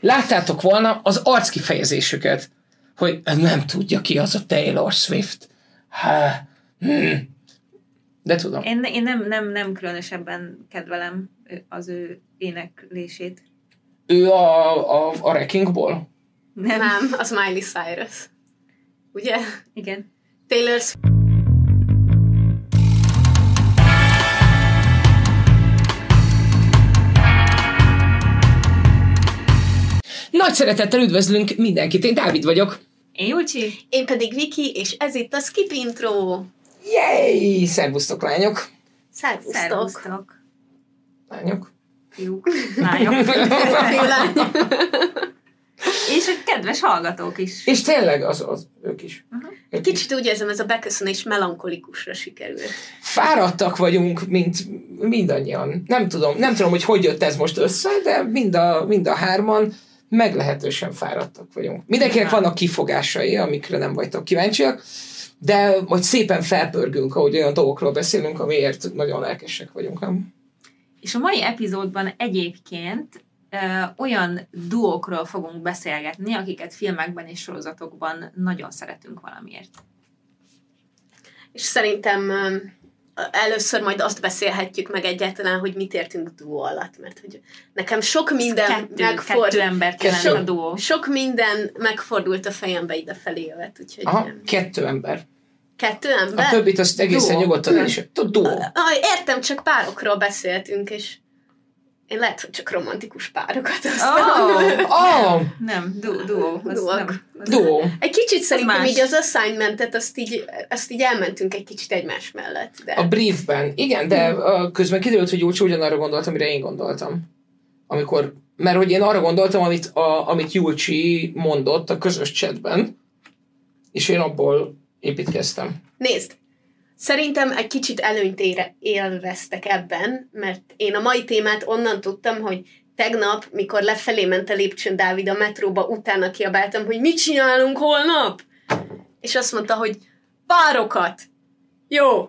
láttátok volna az arckifejezésüket, hogy nem tudja ki az a Taylor Swift. Há, hm. De tudom. Én, én nem, nem, nem különösebben kedvelem az ő éneklését. Ő a, a, a Wreckingból? Nem. nem, az Miley Cyrus. Ugye? Igen. Taylor Nagy szeretettel üdvözlünk mindenkit, én Dávid vagyok. Én Julcsi. Én pedig Viki, és ez itt a Skip Intro. Jéj! Szervusztok, lányok! Szervusztok! Szervusztok. Lányok. Fiúk. Lányok. És a kedves hallgatók is. És tényleg, az, az ők is. Uh-huh. Ők Kicsit úgy érzem, ez a beköszönés melankolikusra sikerült. Fáradtak vagyunk, mint mindannyian. Nem tudom, nem tudom, hogy hogy jött ez most össze, de mind a, mind a hárman meglehetősen fáradtak vagyunk. Mindenkinek vannak kifogásai, amikre nem vagytok kíváncsiak, de majd szépen felpörgünk, ahogy olyan dolgokról beszélünk, amiért nagyon lelkesek vagyunk. Nem? És a mai epizódban egyébként ö, olyan duókról fogunk beszélgetni, akiket filmekben és sorozatokban nagyon szeretünk valamiért. És szerintem először majd azt beszélhetjük meg egyáltalán, hogy mit értünk duó alatt, mert hogy nekem sok minden kettő, megfordult. Kettő embert jelent sok, a duó. Sok minden megfordult a fejembe idefelé jövet, úgyhogy... Aha, nem. kettő ember. Kettő ember? A többit azt egészen duo. nyugodtan el is. Duó. Értem, csak párokról beszéltünk, és én lehet, hogy csak romantikus párokat Oh, oh. Nem, duó. duó. Duó. Egy kicsit szerintem így az assignmentet, azt így, azt így elmentünk egy kicsit egymás mellett. De... A briefben, igen, de hmm. közben kiderült, hogy Júlcsi ugyanarra gondoltam, amire én gondoltam. Amikor, mert hogy én arra gondoltam, amit, a, amit Júlcsi mondott a közös chatben, és én abból építkeztem. Nézd, Szerintem egy kicsit előnyt ére, élveztek ebben, mert én a mai témát onnan tudtam, hogy tegnap, mikor lefelé ment a lépcsőn Dávid a metróba, utána kiabáltam, hogy mit csinálunk holnap? És azt mondta, hogy párokat. Jó.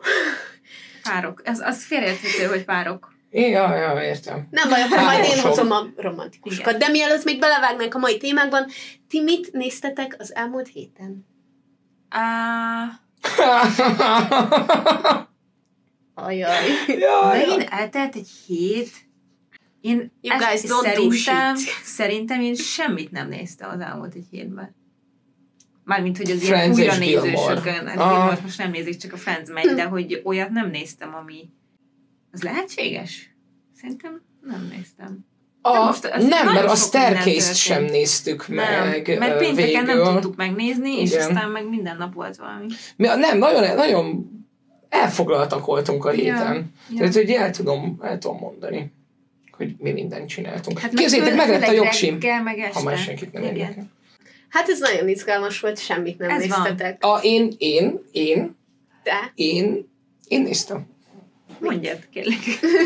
Párok. Ez, az félreérthető, hogy párok. Ja, ja, értem. Nem baj, akkor majd én hozom a romantikusokat. De mielőtt még belevágnánk a mai témákban, ti mit néztetek az elmúlt héten? Uh, Ajaj. Jaj, Megint eltelt egy hét. Én you guys don't szerintem, szerintem én semmit nem néztem az elmúlt egy hétben. Mármint, hogy az ilyen újra nézősökön. Ah. Most nem nézik, csak a Friends megy, de hogy olyat nem néztem, ami... Az lehetséges? Szerintem nem néztem. A, most nem, mert a staircase sem néztük nem, meg Mert pénteken végül. nem tudtuk megnézni, és Igen. aztán meg minden nap volt valami. Mi, nem, nagyon, nagyon elfoglaltak voltunk a héten. Ja, Tehát, hogy el tudom, el tudom mondani, hogy mi mindent csináltunk. Hát Képzeljétek, meg lett a jogsim, ha már senkit nem érdekel. Hát ez nagyon izgalmas volt, semmit nem ez néztetek. Van. A, én, én, én, De? én, én néztem. Mondjad, kérlek.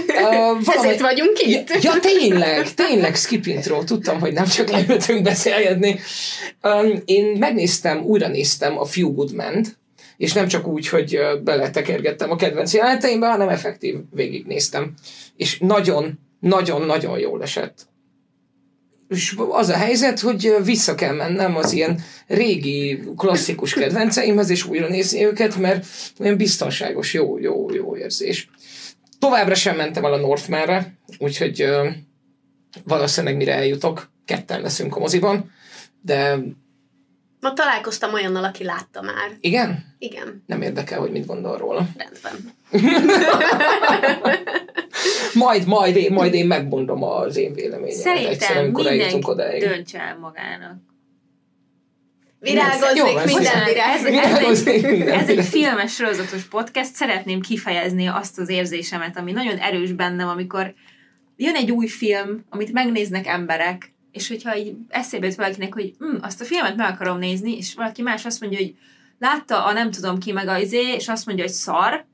Uh, valami... Ezért vagyunk itt. Ja, ja, tényleg, tényleg skip intro. Tudtam, hogy nem csak leültünk beszélgetni. Um, én megnéztem, újra néztem a Few Good men és nem csak úgy, hogy beletekergettem a kedvenc jeleneteimbe, hanem effektív végignéztem. És nagyon, nagyon-nagyon jól esett. És az a helyzet, hogy vissza kell mennem az ilyen régi, klasszikus kedvenceimhez, és újra nézni őket, mert olyan biztonságos, jó, jó, jó érzés. Továbbra sem mentem el a Northmanre, úgyhogy uh, valószínűleg mire eljutok, ketten leszünk a moziban, de... Ma találkoztam olyannal, aki látta már. Igen? Igen. Nem érdekel, hogy mit gondol róla. Rendben. majd, majd, én, majd én megmondom az én véleményemet. Szerintem mindenki döntse el magának. Virágozik minden virágozik. Ez, ez, ez egy filmes sorozatos podcast, szeretném kifejezni azt az érzésemet, ami nagyon erős bennem, amikor jön egy új film, amit megnéznek emberek, és hogyha így eszébe jut valakinek, hogy hm, azt a filmet meg akarom nézni, és valaki más azt mondja, hogy látta a nem tudom ki meg a izé, és azt mondja, hogy szar,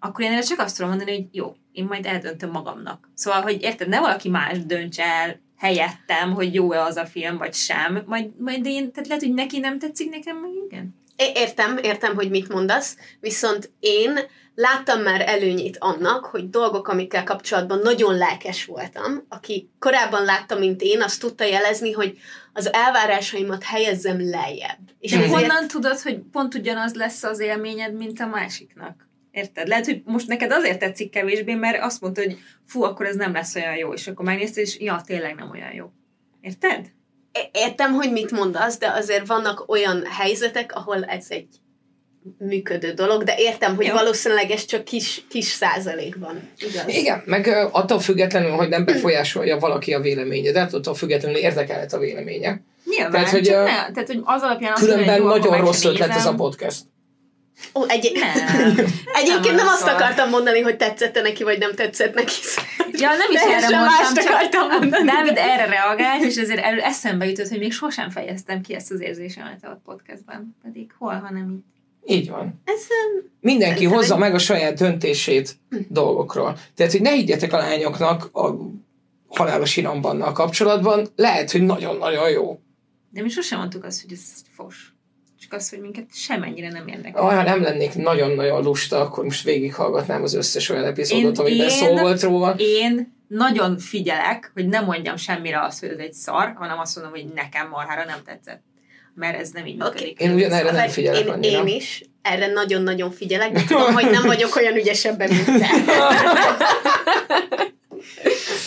akkor én erre csak azt tudom mondani, hogy jó, én majd eldöntöm magamnak. Szóval, hogy érted, ne valaki más dönts el helyettem, hogy jó-e az a film, vagy sem. Majd, majd én, tehát lehet, hogy neki nem tetszik, nekem meg igen. Értem, értem, hogy mit mondasz, viszont én láttam már előnyét annak, hogy dolgok, amikkel kapcsolatban nagyon lelkes voltam, aki korábban látta, mint én, azt tudta jelezni, hogy az elvárásaimat helyezzem lejjebb. És De ezért- honnan tudod, hogy pont ugyanaz lesz az élményed, mint a másiknak? Érted? Lehet, hogy most neked azért tetszik kevésbé, mert azt mondta, hogy fú, akkor ez nem lesz olyan jó, és akkor megnézted, és ja, tényleg nem olyan jó. Érted? É- Értem, hogy mit mondasz, de azért vannak olyan helyzetek, ahol ez egy működő dolog, de értem, hogy Jó. valószínűleg ez csak kis, kis százalékban. Igaz? Igen, meg attól függetlenül, hogy nem befolyásolja valaki a véleményedet, attól függetlenül érdekelhet a véleménye. Nyilván, Tehát, hogy, csak ne, tehát, hogy az alapján azt Különben mondja, hogy jó, nagyon rossz ötlet ez a podcast. Ó, egy... Nem. Egyébként nem, Nem azt akartam mondani, hogy tetszett neki, vagy nem tetszett neki. Ja, nem is erre mást mondtam, csak akartam mondani. Dávid erre reagált, és ezért elő eszembe jutott, hogy még sosem fejeztem ki ezt az érzésemet a podcastban. Pedig hol, hanem így. Így van. Ez Mindenki Szerintem hozza egy- meg a saját döntését dolgokról. Tehát, hogy ne higgyetek a lányoknak a halálos irambannal kapcsolatban, lehet, hogy nagyon-nagyon jó. De mi sosem mondtuk azt, hogy ez fos. Csak az, hogy minket semennyire nem érdekel. Ha nem lennék nagyon-nagyon lusta, akkor most végighallgatnám az összes olyan epizódot, Én- amiben én- szó volt róla. Én nagyon figyelek, hogy nem mondjam semmire azt, hogy ez egy szar, hanem azt mondom, hogy nekem marhára nem tetszett. Mert ez nem így működik. Én ugyanerre nem figyelek én, annyira. én is erre nagyon-nagyon figyelek, de tudom, hogy nem vagyok olyan ügyesebben, mint te.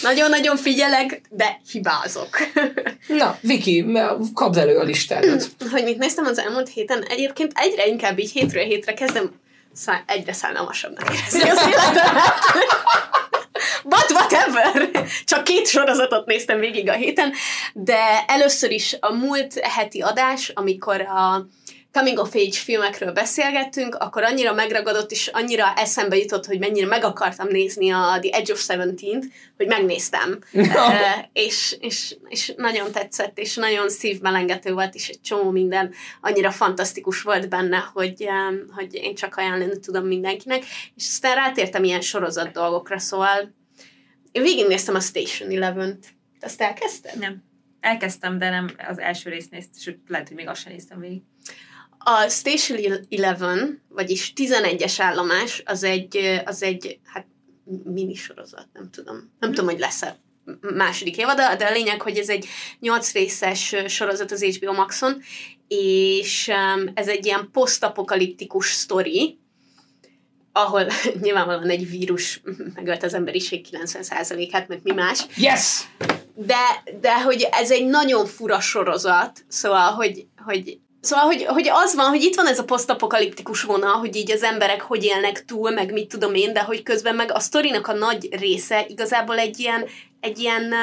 Nagyon-nagyon figyelek, de hibázok. Na, Viki, kapd elő a listádat. hogy mit néztem az elmúlt héten, egyébként egyre inkább így hétről hétre kezdem szá- egyre szállalmasabbnak érezni az életemet. But whatever! Csak két sorozatot néztem végig a héten, de először is a múlt heti adás, amikor a coming of age filmekről beszélgettünk, akkor annyira megragadott, és annyira eszembe jutott, hogy mennyire meg akartam nézni a The Edge of Seventeen, hogy megnéztem. Eh, és, és, és nagyon tetszett, és nagyon szívmelengető volt, és egy csomó minden annyira fantasztikus volt benne, hogy, hogy én csak ajánlani tudom mindenkinek, és aztán rátértem ilyen sorozat dolgokra, szóval én végignéztem a Station Eleven-t. Te Azt elkezdted? Nem. Elkezdtem, de nem az első részt néztem, sőt, lehet, hogy még azt sem néztem végig. A Station Eleven, vagyis 11-es állomás, az egy, az egy hát minisorozat, nem tudom. Nem tudom, hogy lesz-e második évad, de a lényeg, hogy ez egy 8 részes sorozat az HBO Maxon, és ez egy ilyen posztapokaliptikus sztori, ahol nyilvánvalóan egy vírus megölt az emberiség 90%-át, mert mi más, Yes! de, de hogy ez egy nagyon fura sorozat, szóval, hogy, hogy Szóval, hogy, hogy az van, hogy itt van ez a posztapokaliptikus vonal, hogy így az emberek hogy élnek túl, meg mit tudom én, de hogy közben meg a sztorinak a nagy része igazából egy ilyen, egy ilyen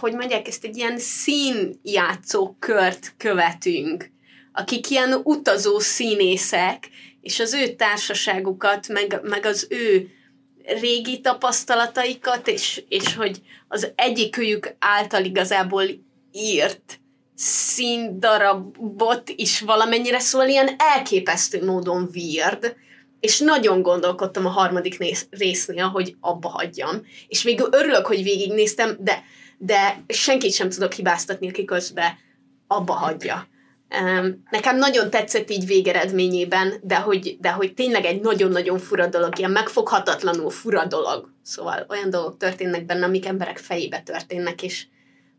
hogy mondják ezt, egy ilyen színjátszó kört követünk, akik ilyen utazó színészek, és az ő társaságukat, meg, meg az ő régi tapasztalataikat, és, és hogy az egyikőjük által igazából írt színdarabot is valamennyire szól, ilyen elképesztő módon weird, és nagyon gondolkodtam a harmadik néz, résznél, hogy abba hagyjam. És végül örülök, hogy végignéztem, de, de senkit sem tudok hibáztatni, aki közben abba hagyja. Nekem nagyon tetszett így végeredményében, de hogy, de hogy tényleg egy nagyon-nagyon fura dolog, ilyen megfoghatatlanul fura dolog. Szóval olyan dolgok történnek benne, amik emberek fejébe történnek, és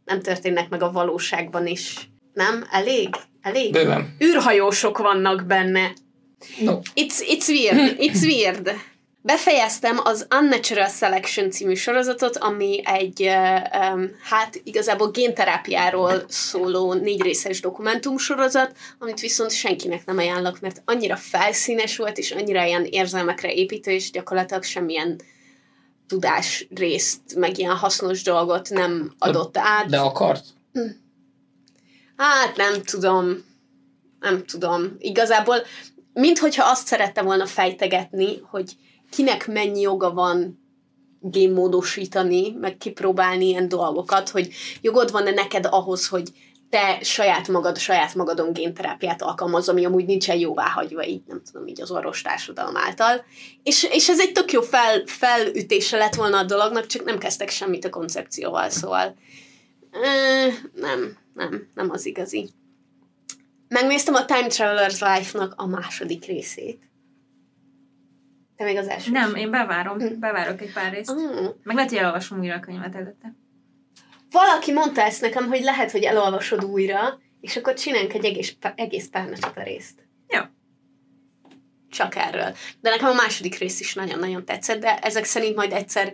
nem történnek meg a valóságban is. Nem? Elég? Elég? Bőven. űrhajósok vannak benne. No. It's, it's weird. It's weird. Befejeztem az Unnatural Selection című sorozatot, ami egy, um, hát igazából génterápiáról szóló négy részes dokumentumsorozat, amit viszont senkinek nem ajánlok, mert annyira felszínes volt, és annyira ilyen érzelmekre építő, és gyakorlatilag semmilyen tudás részt, meg ilyen hasznos dolgot nem adott át. De akart? Hát nem tudom. Nem tudom. Igazából, minthogyha azt szerette volna fejtegetni, hogy kinek mennyi joga van génmódosítani, meg kipróbálni ilyen dolgokat, hogy jogod van-e neked ahhoz, hogy te saját magad, saját magadon génterápiát alkalmaz, ami amúgy nincsen jóváhagyva, így nem tudom, így az orvostársadalom által. És, és ez egy tök jó fel, felütése lett volna a dolognak, csak nem kezdtek semmit a koncepcióval, szóval ö, nem, nem, nem az igazi. Megnéztem a Time Traveler's Life-nak a második részét. Te még az első Nem, én bevárom. Hm. Bevárok egy pár részt. Mm. Meg lehet, hogy elolvasom újra a könyvet előtte. Valaki mondta ezt nekem, hogy lehet, hogy elolvasod újra, és akkor csinálunk egy egész, egész párnacsata részt. Jó. Csak erről. De nekem a második rész is nagyon-nagyon tetszett, de ezek szerint majd egyszer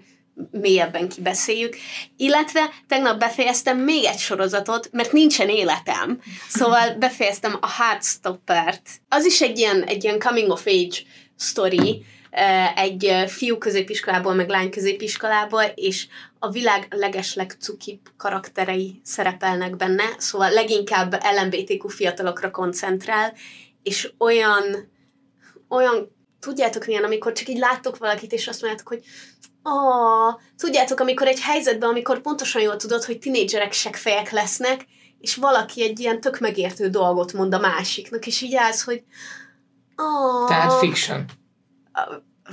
mélyebben kibeszéljük. Illetve tegnap befejeztem még egy sorozatot, mert nincsen életem. Szóval befejeztem a Heartstopper-t. Az is egy ilyen, egy ilyen coming of age story, eh, egy fiú középiskolából, meg lány középiskolából, és a világ legesleg cukibb karakterei szerepelnek benne, szóval leginkább LMBTQ fiatalokra koncentrál, és olyan, olyan, tudjátok milyen, amikor csak így láttok valakit, és azt mondjátok, hogy Ah, tudjátok, amikor egy helyzetben, amikor pontosan jól tudod, hogy tinédzserek seggfejek lesznek, és valaki egy ilyen tök megértő dolgot mond a másiknak, és így állsz, hogy ah, Tehát fiction.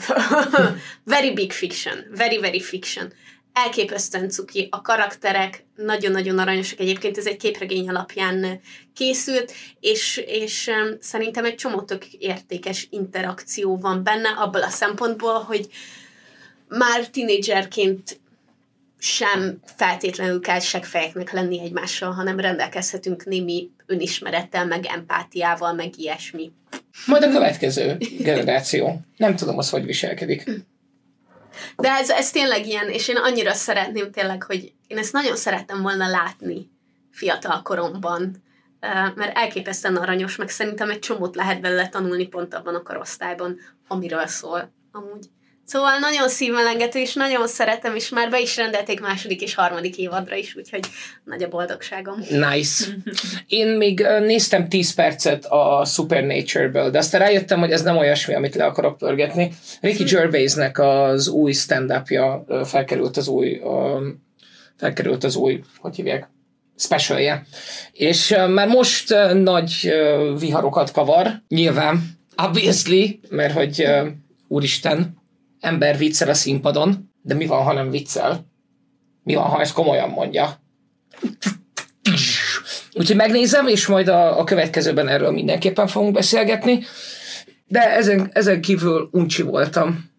very big fiction, very, very fiction. Elképesztően cuki, a karakterek nagyon-nagyon aranyosak, egyébként ez egy képregény alapján készült, és, és em, szerintem egy csomó tök értékes interakció van benne, abból a szempontból, hogy már tinédzserként sem feltétlenül kell seggfejeknek lenni egymással, hanem rendelkezhetünk némi önismerettel, meg empátiával, meg ilyesmi. Majd a következő generáció. Nem tudom, az hogy viselkedik. De ez, ez tényleg ilyen, és én annyira szeretném tényleg, hogy én ezt nagyon szerettem volna látni fiatal koromban, mert elképesztően aranyos, meg szerintem egy csomót lehet belőle tanulni pont abban a korosztályban, amiről szól amúgy. Szóval nagyon szívmelengető, és nagyon szeretem, és már be is rendelték második és harmadik évadra is, úgyhogy nagy a boldogságom. Nice. Én még néztem 10 percet a Supernature-ből, de aztán rájöttem, hogy ez nem olyasmi, amit le akarok pörgetni. Ricky Gervaisnek az új stand-upja felkerült az új, felkerült az új, hogy hívják, specialje. És már most nagy viharokat kavar, nyilván, obviously, mert hogy úristen, ember viccel a színpadon, de mi van, ha nem viccel? Mi van, ha ezt komolyan mondja? Úgyhogy megnézem, és majd a, a következőben erről mindenképpen fogunk beszélgetni. De ezen, ezen kívül uncsi voltam.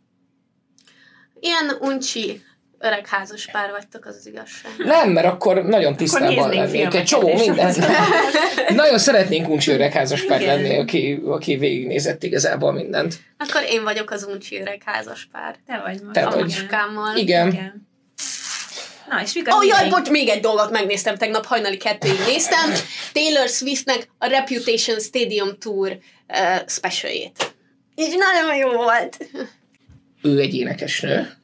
Ilyen uncsi öreg házas pár vagytok, az az igazság. Nem, mert akkor nagyon tisztában néznénk lennénk. filmeket Egy csomó minden. nagyon szeretnénk uncsi öreg házas pár Igen. lenni, aki, aki végignézett igazából mindent. Akkor én vagyok az uncsi öreg házas pár. Te vagy most. Te A vagy. Igen. Igen. Na, és mik az Ó, oh, jaj, bocs, még egy dolgot megnéztem, tegnap hajnali kettőig néztem. Taylor Swiftnek a Reputation Stadium Tour uh, specialjét. És nagyon jó volt. Ő egy énekesnő.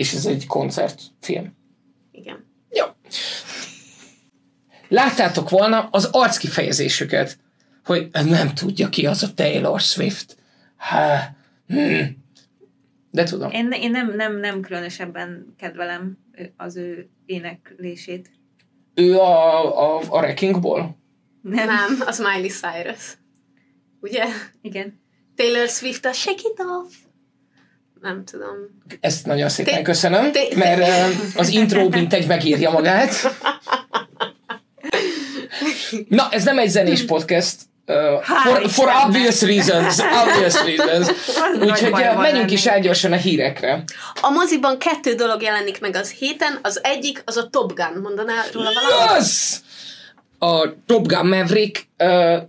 És ez egy koncertfilm. Igen. Jó. Láttátok volna az arckifejezésüket, hogy nem tudja ki az a Taylor Swift. Há, hm. De tudom. Én, én nem, nem, nem különösebben kedvelem az ő éneklését. Ő a, a, a Wreckingból? Nem. Nem, az Miley Cyrus. Ugye? Igen. Taylor Swift a Shake It Off. Nem tudom. Ezt nagyon szépen Té- köszönöm, té- mert az intro mint egy megírja magát. Na, ez nem egy zenés podcast. Uh, for, for obvious reasons. Obvious reasons. Úgyhogy menjünk is át gyorsan a hírekre. A moziban kettő dolog jelenik meg az héten, az egyik az a Top Gun, mondanál róla valamit? Yes! A Top Gun Maverick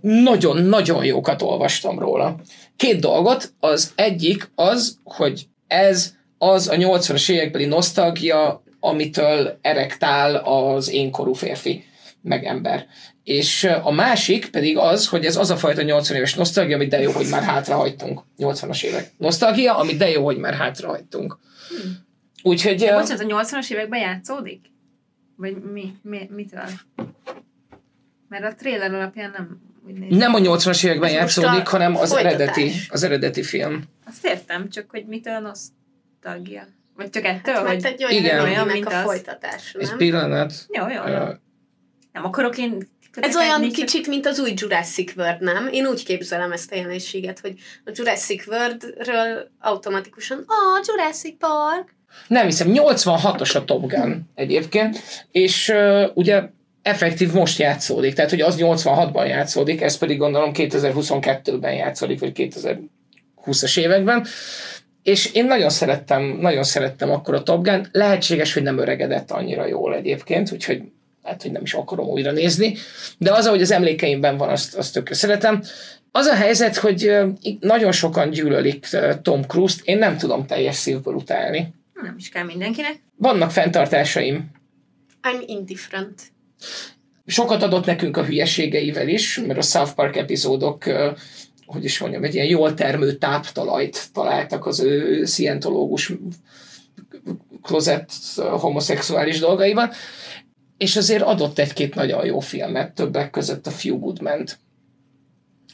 nagyon-nagyon jókat olvastam róla. Két dolgot. Az egyik az, hogy ez az a 80-as évekbeli nosztalgia, amitől erektál az én korú férfi, meg ember. És a másik pedig az, hogy ez az a fajta 80 éves nosztalgia, amit de jó, hogy már hátrahagytunk. 80-as évek. Nosztalgia, amit de jó, hogy már hátrahagytunk. Úgyhogy... ö, Bocsánat, a 80-as években játszódik? Vagy mi? mi mitől? Mert a trailer alapján nem. Nem a 80-as években Ez játszódik, a hanem az folytatás. eredeti, az eredeti film. Azt értem, csak hogy mitől nosztalgia. Vagy csak ettől, Hát, hogy... egy olyan, Igen. Olyan, mint a az. folytatás, Egy nem? pillanat. Jó, jó, jó. ö, Nem akarok én Ez olyan csak- kicsit, mint az új Jurassic World, nem? Én úgy képzelem ezt a jelenséget, hogy a Jurassic Worldről automatikusan, ah, Jurassic Park. Nem hiszem, 86-os a Top Gun egyébként, és uh, ugye effektív most játszódik, tehát hogy az 86-ban játszódik, ez pedig gondolom 2022-ben játszódik, vagy 2020-as években, és én nagyon szerettem, nagyon szerettem akkor a Top Gun, lehetséges, hogy nem öregedett annyira jól egyébként, úgyhogy hát, hogy nem is akarom újra nézni, de az, ahogy az emlékeimben van, azt, azt tökre szeretem. Az a helyzet, hogy nagyon sokan gyűlölik Tom Cruise-t, én nem tudom teljes szívből utálni. Nem is kell mindenkinek. Vannak fenntartásaim. I'm indifferent. Sokat adott nekünk a hülyeségeivel is, mert a South Park epizódok hogy is mondjam, egy ilyen jól termő táptalajt találtak az ő szientológus klozett homoszexuális dolgaiban, és azért adott egy-két nagyon jó filmet, többek között a Few Good Men,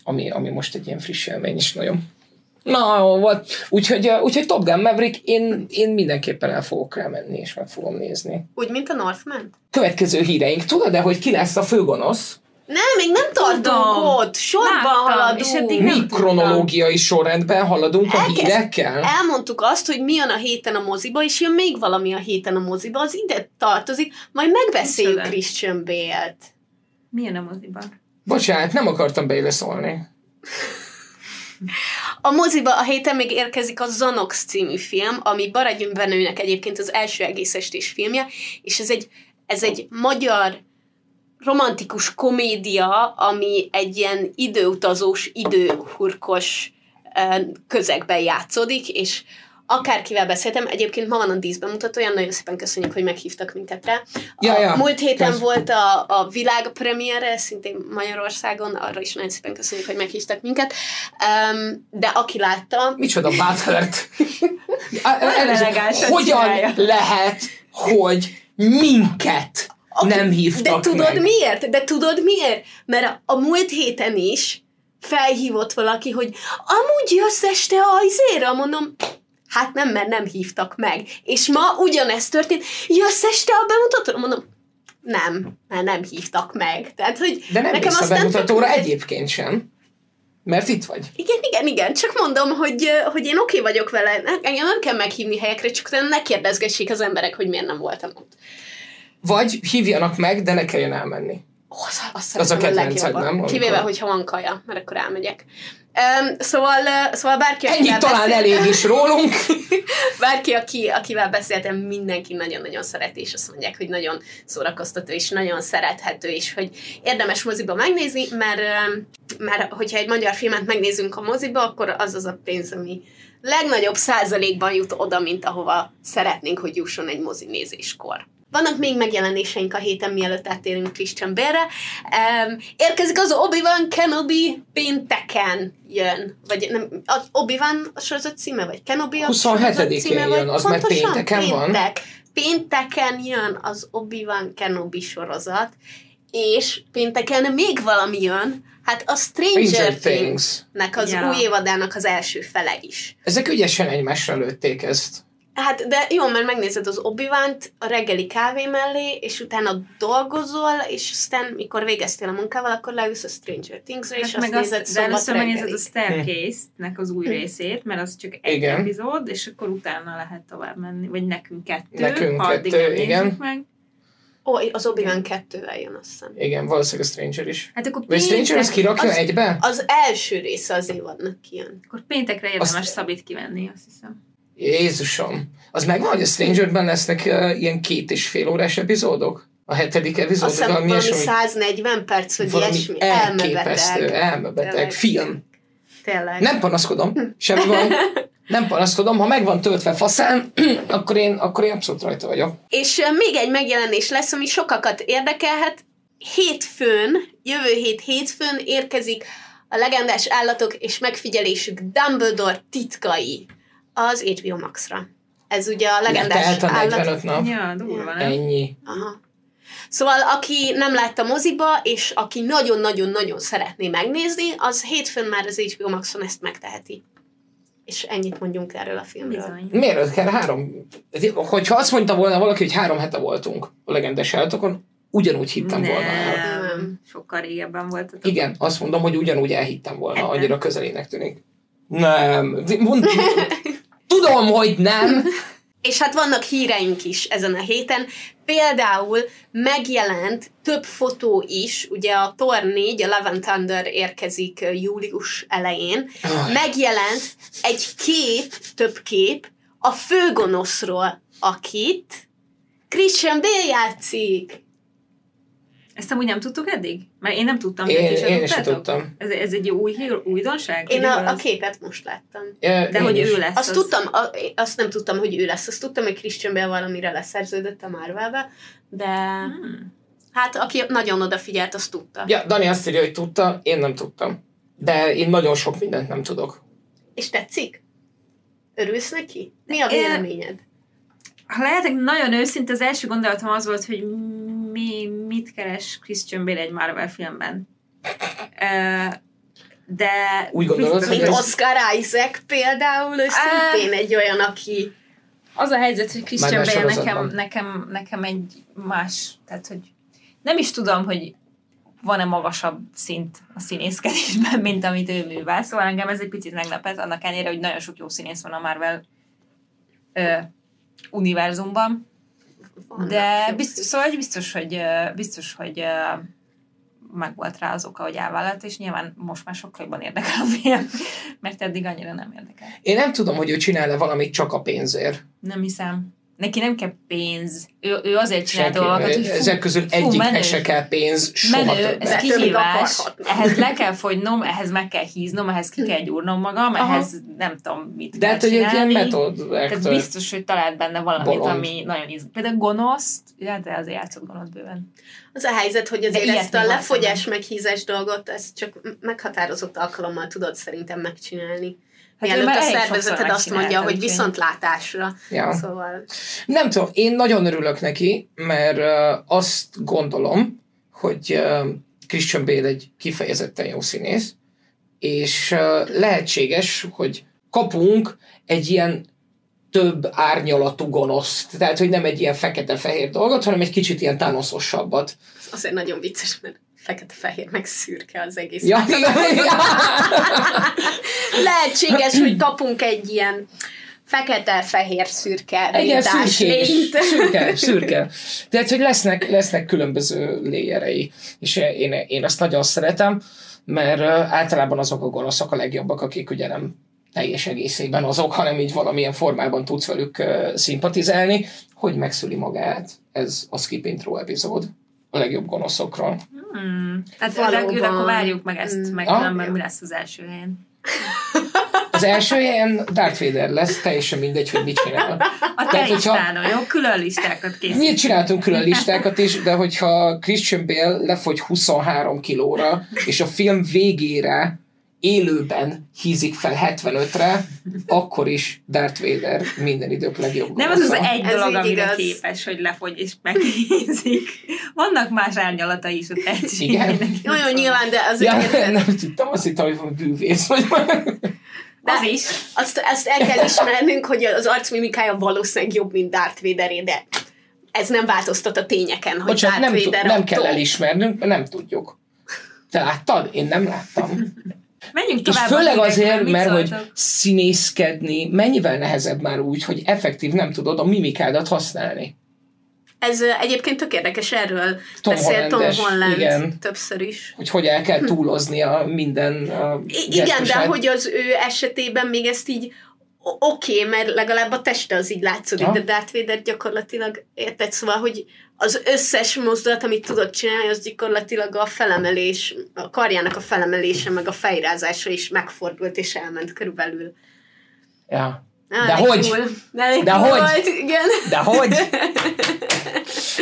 ami, ami most egy ilyen friss élmény is nagyon. Na, volt. Úgyhogy, úgyhogy Top Gun Maverick, én, én mindenképpen el fogok rá menni, és meg fogom nézni. Úgy, mint a Northman? Következő híreink. Tudod-e, hogy ki lesz a főgonosz? Nem, még nem tartunk ott. Sorban Láttam, haladunk. És eddig Mi kronológiai sorrendben haladunk a Elkezd, hírekkel? Elmondtuk azt, hogy mi jön a héten a moziba, és jön még valami a héten a moziba, az ide tartozik, majd megbeszéljük Micsoda? Christian Bale-t. Mi jön a moziba? Bocsánat, nem akartam beleszólni. A moziba a héten még érkezik a Zanox című film, ami Baradjunk bennőnek egyébként az első egész estés filmje, és ez egy, ez egy magyar romantikus komédia, ami egy ilyen időutazós, időhurkos közegben játszódik, és akárkivel beszéltem, egyébként ma van a díszbemutató, nagyon szépen köszönjük, hogy meghívtak minket rá. Ja, ja. Múlt héten Kösz. volt a, a világ premiere, szintén Magyarországon, arra is nagyon szépen köszönjük, hogy meghívtak minket. Um, de aki látta... Micsoda báthört! Hogyan lehet, hogy minket aki, nem hívtak De tudod meg. miért? De tudod miért? Mert a, a múlt héten is felhívott valaki, hogy amúgy jössz este a izére, mondom, hát nem, mert nem hívtak meg. És ma ugyanezt történt, jössz este a bemutatóra, mondom, nem, mert nem hívtak meg. Tehát, hogy De nem nekem a bemutatóra tök, egyébként sem. Mert itt vagy. Igen, igen, igen. Csak mondom, hogy, hogy én oké okay vagyok vele. Engem nem kell meghívni helyekre, csak ne kérdezgessék az emberek, hogy miért nem voltam ott. Vagy hívjanak meg, de ne kelljen elmenni. Oh, az, az, az a kedvenced, nem? Amikor... Kivéve, hogyha van kaja, mert akkor elmegyek. Um, szóval, uh, szóval bárki, Ennyi talán beszél... elég is rólunk. bárki, aki, akivel beszéltem, mindenki nagyon-nagyon szereti, és azt mondják, hogy nagyon szórakoztató, és nagyon szerethető, és hogy érdemes moziba megnézni, mert, mert hogyha egy magyar filmet megnézünk a moziba, akkor az az a pénz, ami legnagyobb százalékban jut oda, mint ahova szeretnénk, hogy jusson egy mozi nézéskor. Vannak még megjelenéseink a héten, mielőtt áttérünk Christian Bale-re. Um, érkezik az Obi-Wan Kenobi pénteken jön. Vagy nem, az Obi-Wan a sorozat címe, vagy Kenobi a 27-én jön, vagy az mert pénteken péntek. van. Pénteken jön az Obi-Wan Kenobi sorozat, és pénteken még valami jön, hát a Stranger, Stranger Things-nek az yeah. új évadának az első fele is. Ezek ügyesen egymásra lőtték ezt. Hát, de jó, mert megnézed az obi a reggeli kávé mellé, és utána dolgozol, és aztán, mikor végeztél a munkával, akkor leülsz a Stranger Things-re, hát és azt nézed azt, De először megnézed a Staircase-nek az új hm. részét, mert az csak egy igen. epizód, és akkor utána lehet tovább menni, vagy nekünk kettő, nekünk ha kettő, igen. meg. Ó, az obi wan kettővel jön, azt hiszem. Igen, valószínűleg a Stranger is. Hát akkor Vagy Stranger az kirakja az, egybe? Az első része az évadnak kijön. Akkor péntekre érdemes azt... Szabit kivenni, azt hiszem. Jézusom. Az megvan, hogy a Strangerben lesznek uh, ilyen két és fél órás epizódok? A hetedik epizód? Azt valami, valami 140 perc, vagy ilyesmi. Elképesztő, elmebeteg. Tényleg. Film. Tényleg. Nem panaszkodom, semmi van. Nem panaszkodom, ha meg van töltve faszán, akkor én, akkor én abszolút rajta vagyok. És még egy megjelenés lesz, ami sokakat érdekelhet. Hétfőn, jövő hét hétfőn érkezik a legendás állatok és megfigyelésük Dumbledore titkai az HBO Max-ra. Ez ugye a legendás a 45 nap. Ja, durva, nem? Ennyi. Aha. Szóval aki nem látta moziba, és aki nagyon-nagyon-nagyon szeretné megnézni, az hétfőn már az HBO Maxon ezt megteheti. És ennyit mondjunk erről a filmről. Bizony. Miért kell három? Hogyha azt mondta volna valaki, hogy három hete voltunk a legendás állatokon, ugyanúgy hittem nem, volna el. Nem, sokkal régebben volt. Igen, azt mondom, hogy ugyanúgy elhittem volna, Heten. annyira közelének tűnik. Nem. Tudom, hogy nem. És hát vannak híreink is ezen a héten. Például megjelent több fotó is, ugye a Thor 4, a Love and Thunder érkezik július elején, megjelent egy kép, több kép, a főgonoszról, akit Christian Bale játszik. Ezt amúgy nem tudtuk eddig? Mert én nem tudtam. Én, sem én is tudtátok? tudtam. Ez, ez egy új hír, újdonság? Én Hogy a, a képet most láttam. De De hogy ő lesz. Azt az... tudtam, a, azt nem tudtam, hogy ő lesz. Azt tudtam, hogy Christian Bale valamire leszerződött a Marvelbe, de Hmm. hát aki nagyon odafigyelt, azt tudta. Ja, Dani azt írja, hogy tudta, én nem tudtam. De én nagyon sok mindent nem tudok. És tetszik? Örülsz neki? Mi a Én- véleményed? Ha lehetek nagyon őszinte, az első gondolatom az volt, hogy mi, mit keres Christian Bale egy Marvel filmben. De... Úgy gondolod, hogy Mint ez- Oscar Isaac például, ő Á. szintén egy olyan, aki Az a helyzet, hogy Christian Bale nekem, nekem, nekem egy más, tehát hogy nem is tudom, hogy van-e magasabb szint a színészkedésben, mint amit ő művel. Szóval engem ez egy picit meglepett, annak ellenére, hogy nagyon sok jó színész van a Marvel ö, univerzumban. Van. De biztos, szóval hogy biztos, hogy, biztos, hogy meg volt rá az oka, hogy elvállalt, és nyilván most már sokkal jobban érdekel a film, mert eddig annyira nem érdekel. Én nem tudom, hogy ő csinál-e valamit csak a pénzért. Nem hiszem. Neki nem kell pénz. Ő, ő azért csinál Senki, dolgokat, hogy fú, ezek közül fú, egyiknek menő. se kell pénz, soha menő, többet. ez kihívás, ehhez le kell fogynom, ehhez meg kell híznom, ehhez ki kell gyúrnom magam, Aha. ehhez nem tudom mit De kell hát, hogy egy ilyen metod Tehát biztos, hogy talált benne valamit, Bolond. ami nagyon izg. Például gonoszt, ja, de azért játszott gonosz bőven. Az a helyzet, hogy azért ezt a lefogyás meghízás dolgot, ezt csak meghatározott alkalommal tudod szerintem megcsinálni. Hát Mielőtt a szervezeted azt mondja, hogy viszontlátásra. Ja. Szóval Nem tudom, én nagyon örülök neki, mert uh, azt gondolom, hogy uh, Christian Bale egy kifejezetten jó színész, és uh, lehetséges, hogy kapunk egy ilyen több árnyalatú gonoszt. Tehát, hogy nem egy ilyen fekete-fehér dolgot, hanem egy kicsit ilyen tánoszosabbat. azért nagyon vicces, mert fekete-fehér meg szürke az egész. Ja. Lehetséges, hogy kapunk egy ilyen fekete-fehér-szürke szürkés, lényt. szürke, szürke. Tehát, hogy lesznek, lesznek különböző léjerei, és én, én azt nagyon szeretem, mert általában azok a gonoszok a legjobbak, akik ugye nem teljes egészében azok, hanem így valamilyen formában tudsz velük szimpatizálni, hogy megszüli magát. Ez a Skip Intro epizód a legjobb gonoszokról. Hmm. Hát Valóban. Akkor várjuk meg ezt, Mm. meg Ah. különben mi lesz az első helyen. Az első helyen Darth Vader lesz, teljesen mindegy, hogy mit csinál. A te Tehát, hogyha- listánon, jó? Külön listákat készít. Mi csináltunk külön listákat is, de hogyha Christian Bale lefogy 23 kilóra, és a film végére élőben hízik fel 75-re, akkor is Darth Vader minden idők legjobb Nem az az egy dolog, amire igaz. képes, hogy lefogy és megnézik. Vannak más árnyalatai is a tehetségének. Jó, nyilván, de azért Ja, érted? nem tudtam, azt hittem, hogy van bűvész vagy. De Az is. Azt, azt el kell ismernünk, hogy az arcmimikája valószínűleg jobb, mint Darth Vaderé, de ez nem változtat a tényeken, hogy Bocsánat, Darth nem, Vader nem kell elismernünk, mert nem tudjuk. Te láttad? Én nem láttam. Menjünk És tovább. főleg a azért, mert hogy szóltok? színészkedni mennyivel nehezebb már úgy, hogy effektív nem tudod a mimikádat használni. Ez egyébként tök érdekes, erről Tom beszél Tom Holland igen. többször is. Hogy hogy el kell túlozni a minden a I- igen, de hogy az ő esetében még ezt így oké, okay, mert legalább a teste az így látszódik, Ja. de Darth Vader gyakorlatilag, érted? Szóval, hogy az összes mozdulat, amit tudod csinálni, az gyakorlatilag a felemelés, a karjának a felemelése, meg a fejrázása is megfordult és elment körülbelül. Ja. Á, De elég hogy? Cool. Elég De cool hogy? Volt, igen. De hogy?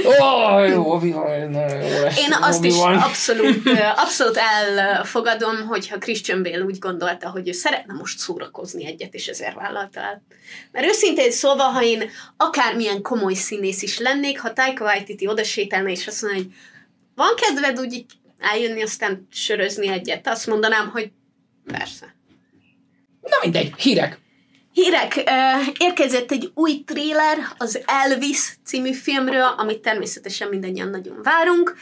Ó, jó, lesz. Én azt is abszolút, abszolút elfogadom, hogyha Christian Bale úgy gondolta, hogy ő szeretne most szórakozni egyet, és ezért vállalta el. Mert őszintén szólva, ha én akármilyen komoly színész is lennék, ha Taika Waititi odasétálna, és azt mondja, hogy van kedved úgy eljönni, aztán sörözni egyet, azt mondanám, hogy persze. Na mindegy, hírek. Hírek, érkezett egy új tréler az Elvis című filmről, amit természetesen mindannyian nagyon várunk.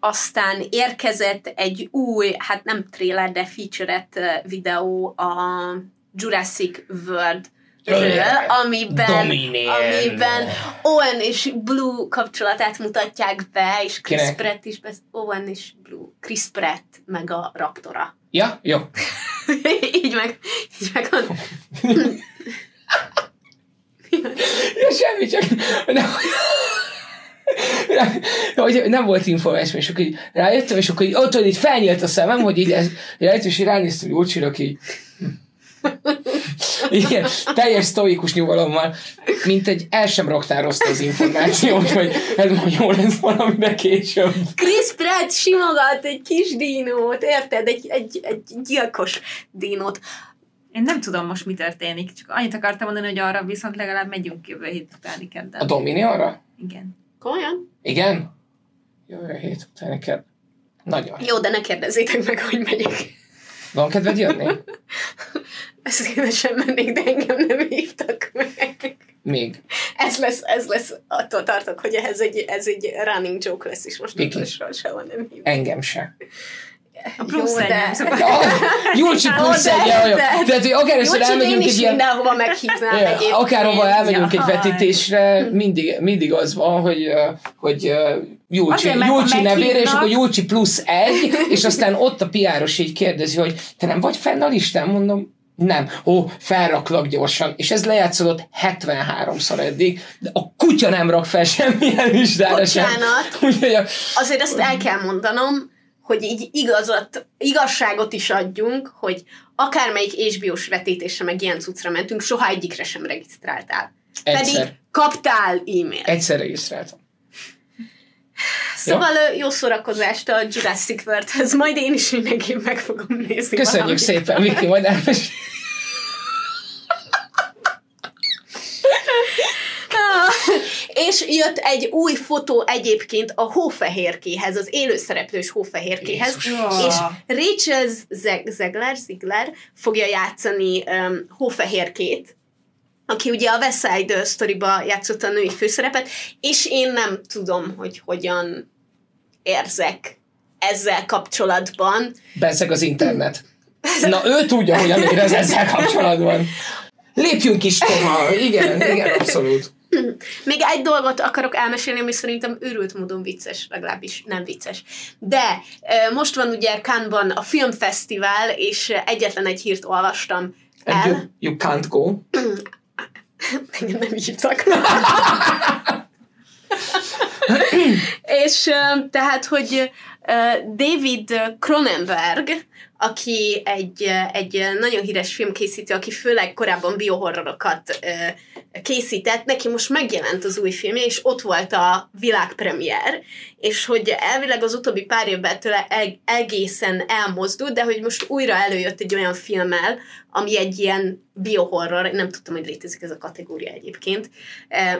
Aztán érkezett egy új, hát nem tréler, de featurette videó a Jurassic World amiben, amiben Owen és Blue kapcsolatát mutatják be, és Chris Kinek? Pratt is, besz- Owen és Blue, Chris Pratt, meg a Raptora. Ja, jó. így meg, így meg a... Ja, semmi, csak nem, hogy nem volt információ, és akkor így rájöttem, és akkor így ott, hogy így felnyílt a szemem, hogy így ez, rájöttem, és így ránéztem Júlcsira, aki így Igen, teljes sztoikus nyugalommal, mint egy el sem raktározta az információt, hogy ez majd jó lesz valaminek később. Chris Pratt simogat egy kis dinót, érted? Egy, egy, egy gyilkos dinót. Én nem tudom most mi történik, csak annyit akartam mondani, hogy arra viszont legalább megyünk jövő hét utáni kedden. A Domini arra? Igen. Komolyan? Igen? Jövő hét utáni kell. Nagyon. Jó, de ne kérdezzétek meg, hogy megyek. Van kedved jönni? Ezt szívesen mennék, de engem nem hívtak meg. Még. Ez lesz, ez lesz, attól tartok, hogy ez egy, ez egy running joke lesz, és most attól sehol nem hív. Engem se. A plusz egy nem Júlcsi plusz egy, érted. Tehát, hogy akár én elmegyünk egy ilyen... mindenhova meghívnám egyébként. akárhova elmegyünk egy vetítésre, mindig, mindig az van, hogy, hogy Júlcsi, Júlcsi nevére, és akkor Júlcsi plusz egy, és aztán ott a piáros így kérdezi, hogy te nem vagy fenn a listán? Mondom, nem. Ó, felraklak gyorsan. És ez lejátszódott 73-szor eddig, de a kutya nem rak fel semmilyen listára sem. Úgyhogy a, Azért azt el kell mondanom, hogy így igazat, igazságot is adjunk, hogy akármelyik HBO-s vetítésre, meg ilyen cuccra mentünk, soha egyikre sem regisztráltál. egyszer, Pedig kaptál e-mailt. egyszer regisztráltam. Szóval ö, jó szórakozást a Jurassic World-hez, majd én is mindenképp meg fogom nézni. Köszönjük valamit. szépen, Viki, majd elmesél. Ah, És jött egy új fotó egyébként a hófehérkéhez, az élőszereplős hófehérkéhez, Jézus. és Rachel Zeg- Zegler, Ziegler fogja játszani um, hófehérkét, aki ugye a West Side Story-ba játszotta a női főszerepet, és én nem tudom, hogy hogyan érzek ezzel kapcsolatban. Bezzeg az internet. Na, ő tudja, hogyan érez ezzel kapcsolatban. Lépjünk is tovább. Igen, igen, abszolút. Még egy dolgot akarok elmesélni, ami szerintem őrült módon vicces, legalábbis nem vicces. De most van ugye Cannes-ban a filmfesztivál, és egyetlen egy hírt olvastam And you, el. you can't go. Engem nem hívtak. és tehát, hogy David Cronenberg, aki egy, egy nagyon híres filmkészítő, aki főleg korábban biohorrorokat készített, neki most megjelent az új filmje, és ott volt a világpremier, és hogy elvileg az utóbbi pár évben tőle egészen elmozdult, de hogy most újra előjött egy olyan filmmel, ami egy ilyen biohorror, nem tudtam, hogy létezik ez a kategória egyébként,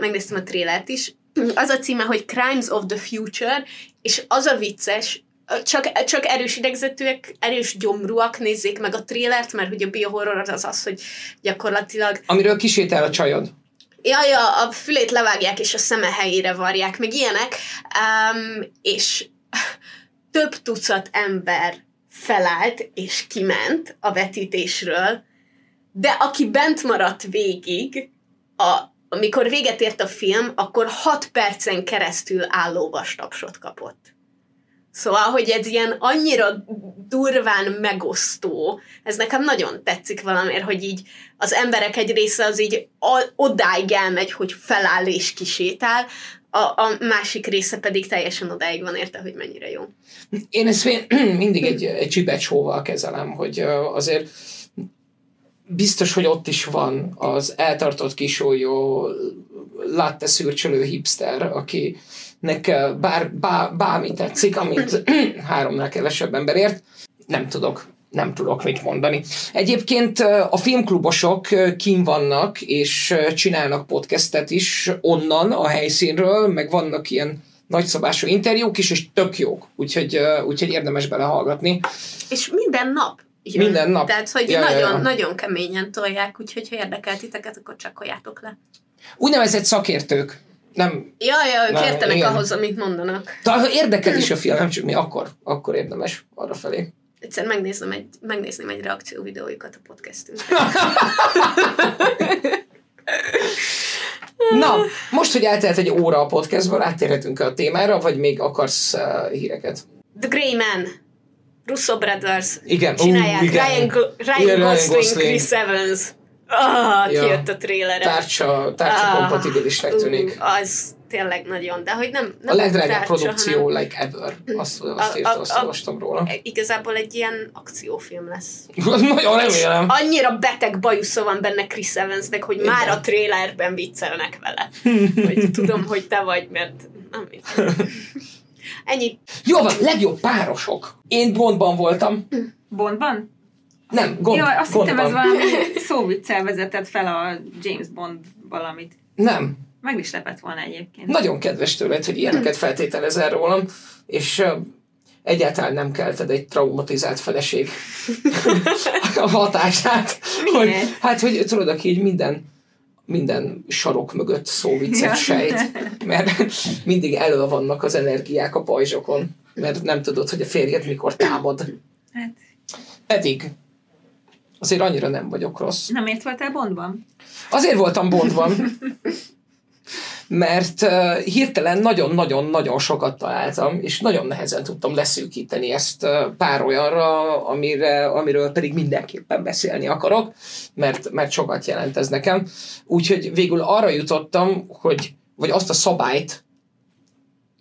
megnéztem a trélert is, az a címe, hogy Crimes of the Future, és az a vicces, csak, csak erős idegzetűek, erős gyomrúak nézzék meg a trélert, mert hogy a biohorror az az, hogy gyakorlatilag Amiről kisétál a csajod. Jaj, a, a fülét levágják, és a szeme helyére varják, meg ilyenek, um, és több tucat ember felállt és kiment a vetítésről, de aki bent maradt végig, a, amikor véget ért a film, akkor 6 percen keresztül álló vastapsot kapott. Szóval, hogy ez ilyen annyira durván megosztó, ez nekem nagyon tetszik valamiért, hogy így az emberek egy része az így odáig elmegy, hogy feláll és kisétál, a, a másik része pedig teljesen odáig van érte, hogy mennyire jó. Én ezt min- mindig egy, egy csibecsóval kezelem, hogy azért biztos, hogy ott is van az eltartott kisólyó latte szürcsölő hipster, akinek ö, bár, bár, bármi tetszik, amit háromnál kevesebb ember ért, nem tudok nem tudok mit mondani. Egyébként ö, a filmklubosok ö, kín vannak, és csinálnak podcastet is onnan, a helyszínről, meg vannak ilyen nagyszabású interjúk is, és tök jók, úgyhogy, úgyhogy érdemes belehallgatni. És minden nap jön. Minden nap. Tehát, hogy Ja, ja, nagyon, ja. nagyon keményen tolják, úgyhogy ha érdekel titeket, akkor csakoljátok le. Úgynevezett szakértők. Nem, Ja, ja, ők Na, értenek igen. ahhoz, amit mondanak. ha érdekel is a film, nem csak mi, akkor, akkor érdemes arra felé. Egyszer megnézném egy, megnézném egy reakció videójukat a podcastünkre. Na, most, hogy eltelt egy óra a podcastból, áttérhetünk a témára, vagy még akarsz uh, híreket? The Grey Man. Russo Brothers. Igen, Csinálják. ú, igen. Ryan, Go- Ryan, Ryan Gosling, Gosling. Chris Evans. Ah, Ja. kijött a trailer. Tárcsa, tárcsa Ah, kompatibilisnek tűnik. Az tényleg nagyon, de hogy nem, A nem legdrágább tárcsa, produkció, hanem like ever. Azt, A- azt a- írta, a- azt a- olvastam róla. igazából egy ilyen akciófilm lesz. Nagyon remélem. Annyira beteg bajusza van benne Chris Evansnek, hogy Igen. már a trailerben viccelnek vele. Hogy tudom, hogy te vagy, mert nem. Ennyi. Jó van, legjobb párosok. Én Bondban voltam. Bondban? Nem, Gond, Jaj, azt hittem ez valami szóviccel vezetett fel a James Bond valamit. Nem. Meg is lepett volna egyébként. Nagyon kedves tőled, hogy ilyeneket feltételezel rólam, és uh, egyáltalán nem kelted egy traumatizált feleség a hatását. Hogy, Miért? hát, hogy tudod, aki így minden minden sarok mögött szóviccet Ja. sejt, mert mindig elő vannak az energiák a pajzsokon, mert nem tudod, hogy a férjed mikor támad. Hát, Pedig azért annyira nem vagyok rossz. nem ért voltál Bondban? Azért voltam Bondban, mert uh, hirtelen nagyon-nagyon-nagyon sokat találtam, és nagyon nehezen tudtam leszűkíteni ezt uh, pár olyanra, amire, amiről pedig mindenképpen beszélni akarok, mert, mert sokat jelent ez nekem. Úgyhogy végül arra jutottam, hogy, vagy azt a szabályt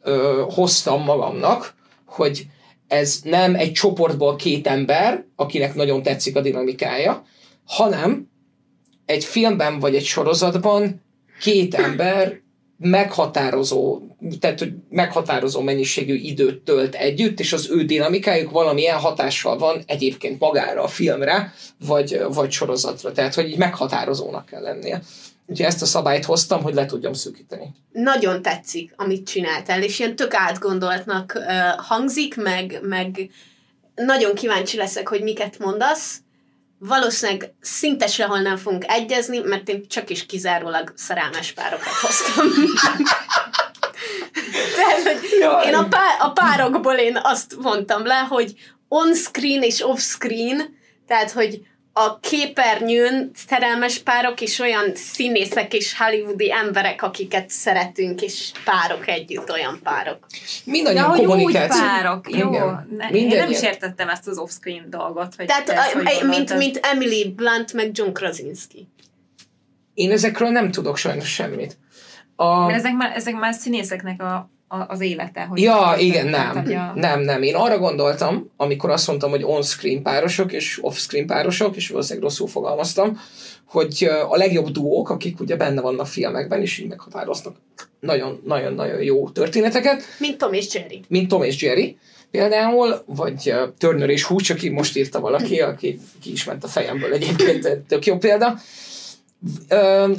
ö, hoztam magamnak, hogy ez nem egy csoportból két ember, akinek nagyon tetszik a dinamikája, hanem egy filmben vagy egy sorozatban két ember meghatározó, tehát hogy meghatározó mennyiségű időt tölt együtt, és az ő dinamikájuk valamilyen hatással van egyébként magára a filmre, vagy, vagy sorozatra. Tehát, hogy így meghatározónak kell lennie. Úgyhogy ezt a szabályt hoztam, hogy le tudjam szűkíteni. Nagyon tetszik, amit csináltál, és ilyen tök átgondoltnak uh, hangzik, meg, meg nagyon kíváncsi leszek, hogy miket mondasz. Valószínűleg szinte sehol nem fogunk egyezni, mert én csak is kizárólag szerelmes párokat hoztam. Tehát, hogy Jaj. én a, pá- a párokból én azt mondtam le, hogy on-screen és off-screen, tehát, hogy a képernyőn szerelmes párok és olyan színészek és hollywoodi emberek, akiket szeretünk, és párok együtt olyan párok. Mindannyian Ja, hogy úgy kommunikáció. párok. Jó, Igen. ne, én nem is értettem ezt az off-screen dolgot. Hogy Tehát a, hogy a, mint, mint Emily Blunt, meg John Krasinski. Én ezekről nem tudok sajnos semmit. A... Mert ezek már, ezek már színészeknek a, az élete. Hogy Ja, igen, nem. hogy a- Nem, nem. Én arra gondoltam, amikor azt mondtam, hogy on-screen párosok és off-screen párosok, és valószínűleg rosszul fogalmaztam, hogy a legjobb duók, akik ugye benne vannak filmekben, és így meghatároznak nagyon-nagyon-nagyon jó történeteket, Mint Tom és Jerry. mint Tom és Jerry például, vagy uh, Turner és Hooch, aki most írta valaki, aki ki is ment a fejemből egyébként, egy tök jó példa.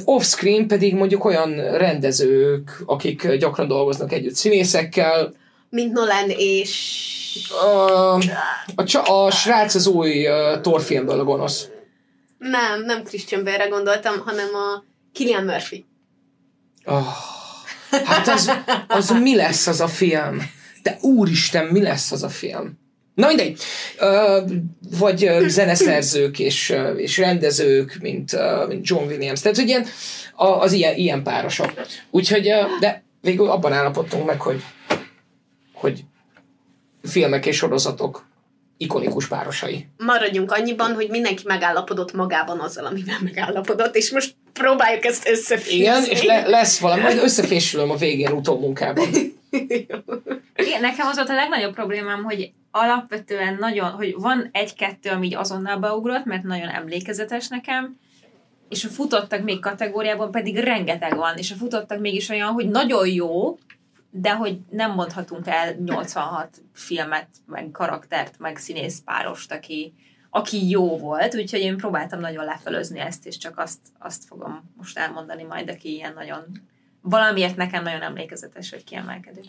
Off-screen pedig mondjuk olyan rendezők, akik gyakran dolgoznak együtt színészekkel. Mint Nolan és... A, csa- a srác az új uh, Thor filmből a gonosz. Nem, nem Christian Bale-re gondoltam, hanem a Killian Murphy. Oh, hát az, az mi lesz az a film? De úristen, mi lesz az a film? Na mindegy. Vagy zeneszerzők és, és rendezők, mint, mint John Williams. Tehát, hogy ilyen, az ilyen, ilyen párosok. Úgyhogy, de végül abban állapodtunk meg, hogy, hogy filmek és sorozatok ikonikus párosai. Maradjunk annyiban, hogy mindenki megállapodott magában azzal, amivel megállapodott, és most próbáljuk ezt összefűzni. Igen, és le, lesz valami, majd összefésülöm a végén utómunkában. Igen, nekem az volt a legnagyobb problémám, hogy alapvetően nagyon, hogy van egy-kettő, ami így azonnal beugrott, mert nagyon emlékezetes nekem, és a futottak még kategóriában pedig rengeteg van, és a futottak mégis olyan, hogy nagyon jó, de hogy nem mondhatunk el 86 filmet, meg karaktert, meg színész párost, aki, aki jó volt, úgyhogy én próbáltam nagyon lefelőzni ezt, és csak azt, azt fogom most elmondani majd, aki ilyen nagyon valamiért nekem nagyon emlékezetes, hogy kiemelkedő.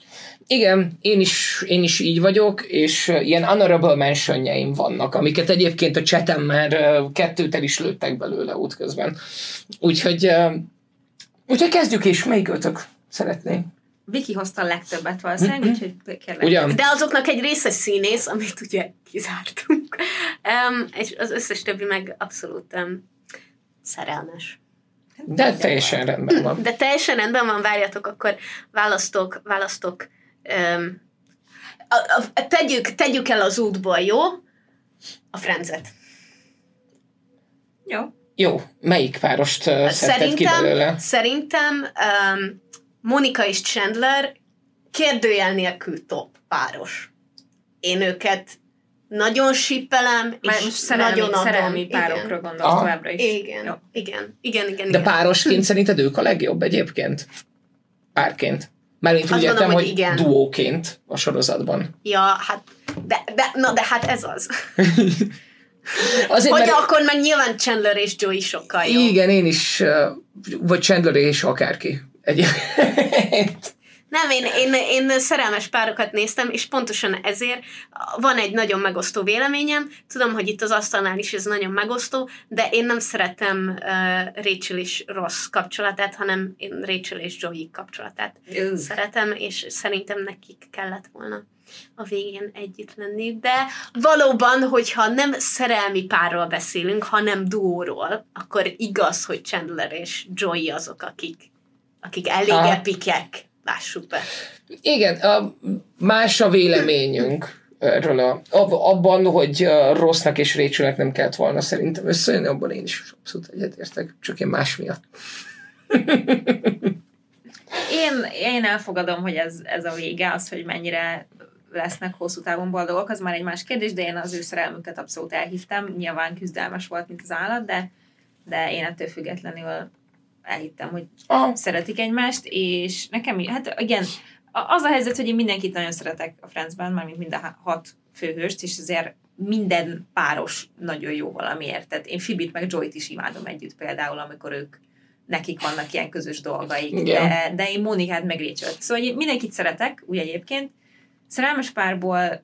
Igen, én is, én is így vagyok, és ilyen honorable mentionjeim vannak, amiket egyébként a chatem már kettőt el is lőttek belőle útközben. Úgyhogy, úgyhogy kezdjük is, melyik ötök szeretnénk? Viki hozta a legtöbbet valószínűleg, úgyhogy kérlek. Ugyan? De azoknak egy része színész, amit ugye kizártunk. Um, és az összes többi meg abszolút um, szerelmes. De teljesen rendben van. De teljesen rendben van, várjatok, akkor választok, választok. Um, a, a, tegyük, tegyük el az útból, jó? A frenzet. Jó. Jó, melyik párost uh, szedted ki belőle? Szerintem um, Monika és Chandler kérdőjel nélkül top páros. Én őket nagyon sippelem, Már és most szerelmi, nagyon adom. szerelmi párokra igen. gondolsz Aha. továbbra is. Igen, Jó. igen, igen, igen, De igen. párosként szerinted ők a legjobb egyébként? Párként. Mármint úgy értem, gondolom, hogy, hogy igen. duóként a sorozatban. Ja, hát, de, de, na, de hát ez az. Azért, Vagy mert akkor meg nyilván Chandler és Joey sokkal jobb. igen, én is, vagy Chandler és akárki. Egyébként. Nem, én, én, én szerelmes párokat néztem, és pontosan ezért van egy nagyon megosztó véleményem. Tudom, hogy itt az asztalnál is ez nagyon megosztó, de én nem szeretem uh, Rachel és Ross kapcsolatát, hanem én Rachel és Joey kapcsolatát Ugh. szeretem, és szerintem nekik kellett volna a végén együtt lenni, de valóban, hogyha nem szerelmi párról beszélünk, hanem duóról, akkor igaz, hogy Chandler és Joey azok, akik, akik elég Aha. epikek, lássuk be. Igen, a, más a véleményünk erről a, ab, abban, hogy Rossnak és Rachelnek nem kellett volna szerintem összejönni, abban én is abszolút egyetértek, csak én más miatt. Én, én elfogadom, hogy ez, ez a vége, az, hogy mennyire lesznek hosszú távon boldogok, az már egy más kérdés, de én az ő szerelmüket abszolút elhívtam. Nyilván küzdelmes volt, mint az állat, de, de én ettől függetlenül elhittem, hogy Ah, szeretik egymást, és nekem, hát igen, az a helyzet, hogy én mindenkit nagyon szeretek a Friendsben, mármint mind a hat főhőst, és azért minden páros nagyon jó valamiért. Tehát én Fibit meg Joyt is imádom együtt például, amikor ők nekik vannak ilyen közös dolgaik, Igen. de, de én Monikát meg Rachel-t. Szóval én mindenkit szeretek, úgy egyébként. Szerelmes párból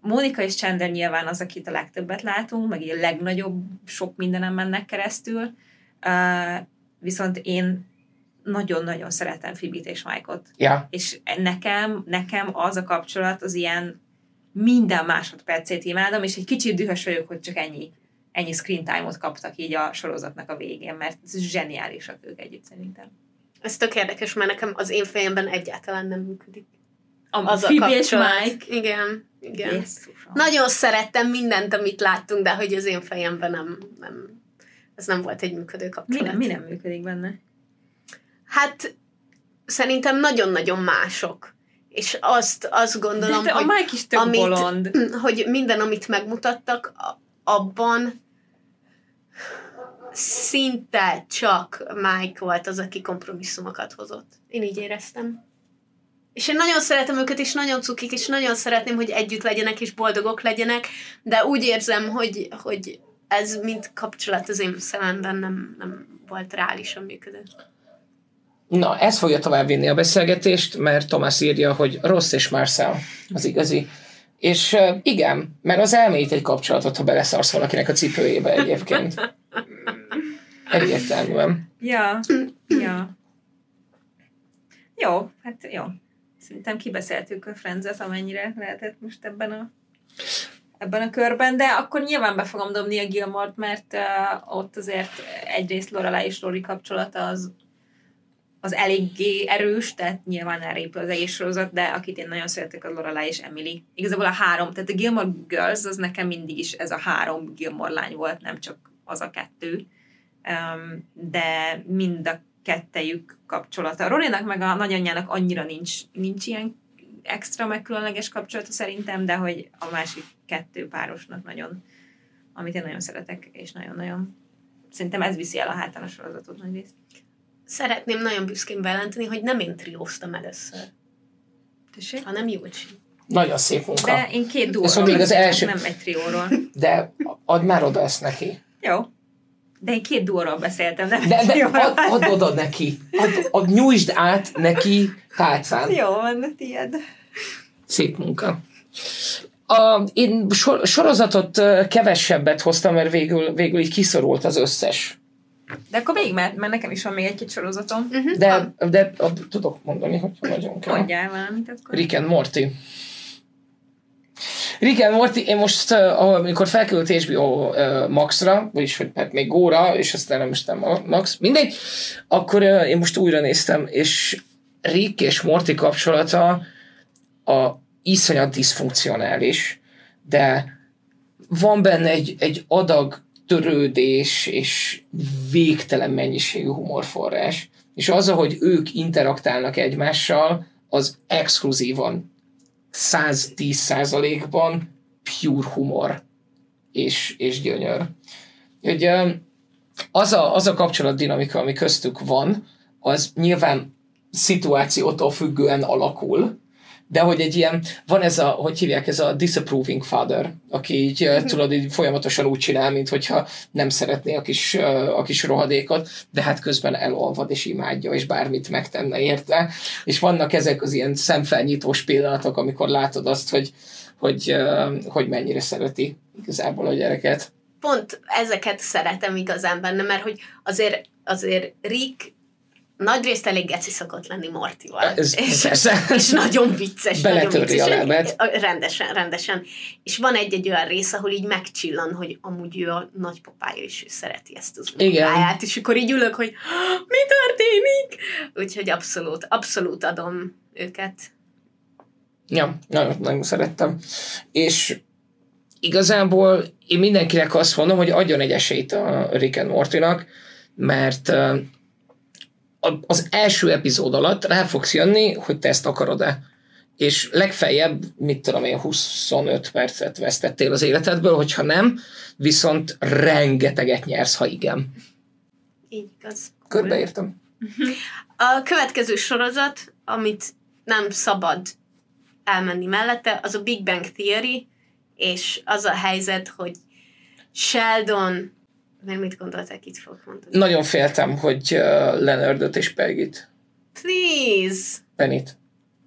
Mónika és Chandler nyilván az, akit a legtöbbet látunk, meg így a legnagyobb sok mindenem mennek keresztül. Uh, viszont én nagyon-nagyon szeretem Fibit és Mike-ot. ja. És nekem, nekem az a kapcsolat az ilyen minden másodpercét imádom, és egy kicsit dühös vagyok, hogy csak ennyi, ennyi screen time-ot kaptak így a sorozatnak a végén, mert ez zseniálisak ők együtt szerintem. Ez tök érdekes, mert nekem az én fejemben egyáltalán nem működik. A, Az a Phoebe és kapcsolat. Mike. Igen, igen. Jesszusom. Nagyon szerettem mindent, amit láttunk, de hogy az én fejemben nem, nem ez nem volt egy működő Mi kapcsolat. nem, mi nem működik benne? Hát szerintem nagyon-nagyon mások. És azt, azt gondolom, de, hogy, a Mike is tök amit- bolond. hogy minden, amit megmutattak, abban szinte csak Mike volt az, aki kompromisszumokat hozott. Én így éreztem. És én nagyon szeretem őket, és nagyon cukik, és nagyon szeretném, hogy együtt legyenek, és boldogok legyenek, de úgy érzem, hogy, hogy ez mint kapcsolat az én szememben nem, nem volt reálisan működő. Na, ez fogja tovább vinni a beszélgetést, mert Thomas írja, hogy Ross és Marcel az igazi. És igen, mert az elmélyít egy kapcsolatot, ha beleszarsz valakinek a cipőjébe egyébként. Egyértelműen. Ja, ja. Jó, hát jó. Szerintem kibeszéltük a Friends-et, amennyire lehetett most ebben a ebben a körben, de akkor nyilván be fogom dobni a Gilmort, mert uh, ott azért egyrészt Lorelai és Rory kapcsolata az, az eléggé erős, tehát nyilván elrépül az egész sorozat, de akit én nagyon szeretek, az Lorelai és Emily. Igazából a három, tehát a Gilmore Girls az nekem mindig is ez a három Gilmore lány volt, nem csak az a kettő. Um, de mind a kettejük kapcsolata. A Rorynak meg a nagyanyjának annyira nincs, nincs ilyen extra meg különleges kapcsolata szerintem, de hogy a másik kettő párosnak nagyon, amit én nagyon szeretek, és nagyon-nagyon szerintem ez viszi el a hátán a sorozatot nagy részt. Szeretném nagyon büszkén bejelenteni, hogy nem én trióztam először, Tessék? hanem Júlcsi. Nagyon szép munka. De én két Ez duóról még az első- nem egy trióról. De add már oda ezt neki. Jó. De én két duóról beszéltem, nem De, de add, add oda neki. Add, add, nyújtsd át neki tálcán. Jó van, tiéd. Szép munka. A, én sor, sorozatot kevesebbet hoztam, mert végül, végül így kiszorult az összes. De akkor végig, mert, mert nekem is van még egy-két sorozatom. Uh-huh. De, de a, tudok mondani, hogy nagyon kell. Mondjál valamit akkor. Rick and Morty. Rick and Morty, én most, amikor felkerült HBO Maxra, vagyis hogy hát még Góra, és aztán nem is nem a Max, mindegy, akkor én most újra néztem, és Rick és Morty kapcsolata a iszonyat diszfunkcionális, de van benne egy, egy adag törődés és végtelen mennyiségű humorforrás. És az, ahogy ők interaktálnak egymással, az exkluzívan 110 százalékban pure humor és, és gyönyör. Ugye, az a, az a kapcsolatdinamika, ami köztük van, az nyilván szituációtól függően alakul, de hogy egy ilyen, van ez a, hogy hívják, ez a disapproving father, aki így uh, tudod, így folyamatosan úgy csinál, mint hogyha nem szeretné a kis, a kis rohadékot, de hát közben elolvad és imádja, és bármit megtenne érte. És vannak ezek az ilyen szemfelnyitós pillanatok, amikor látod azt, hogy, hogy, hogy mennyire szereti igazából a gyereket. Pont ezeket szeretem igazán benne, mert hogy azért, azért Rick nagyrészt elég geci szokott lenni Mortival. Ez, és, persze. és nagyon vicces. nagyon Beletöri vicces. a lábát. Rendesen, rendesen. És van egy-egy olyan rész, ahol így megcsillan, hogy amúgy ő a nagypapája, és ő szereti ezt az munkáját, és akkor így ülök, hogy mi történik? Úgyhogy abszolút, abszolút adom őket. Ja, nagyon, nagyon szerettem. És igazából én mindenkinek azt mondom, hogy adjon egy esélyt a Rick and Mortynak, mert az első epizód alatt rá fogsz jönni, hogy te ezt akarod-e. És legfeljebb, mit tudom én, 25 percet vesztettél az életedből, hogyha nem, viszont rengeteget nyersz, ha igen. Így igaz. Körbeértem. A következő sorozat, amit nem szabad elmenni mellette, az a Big Bang Theory, és az a helyzet, hogy Sheldon, mert mit gondolták, itt fog mondani? Nagyon féltem, hogy uh, Leonardot és Peggy-t. Please! Penit.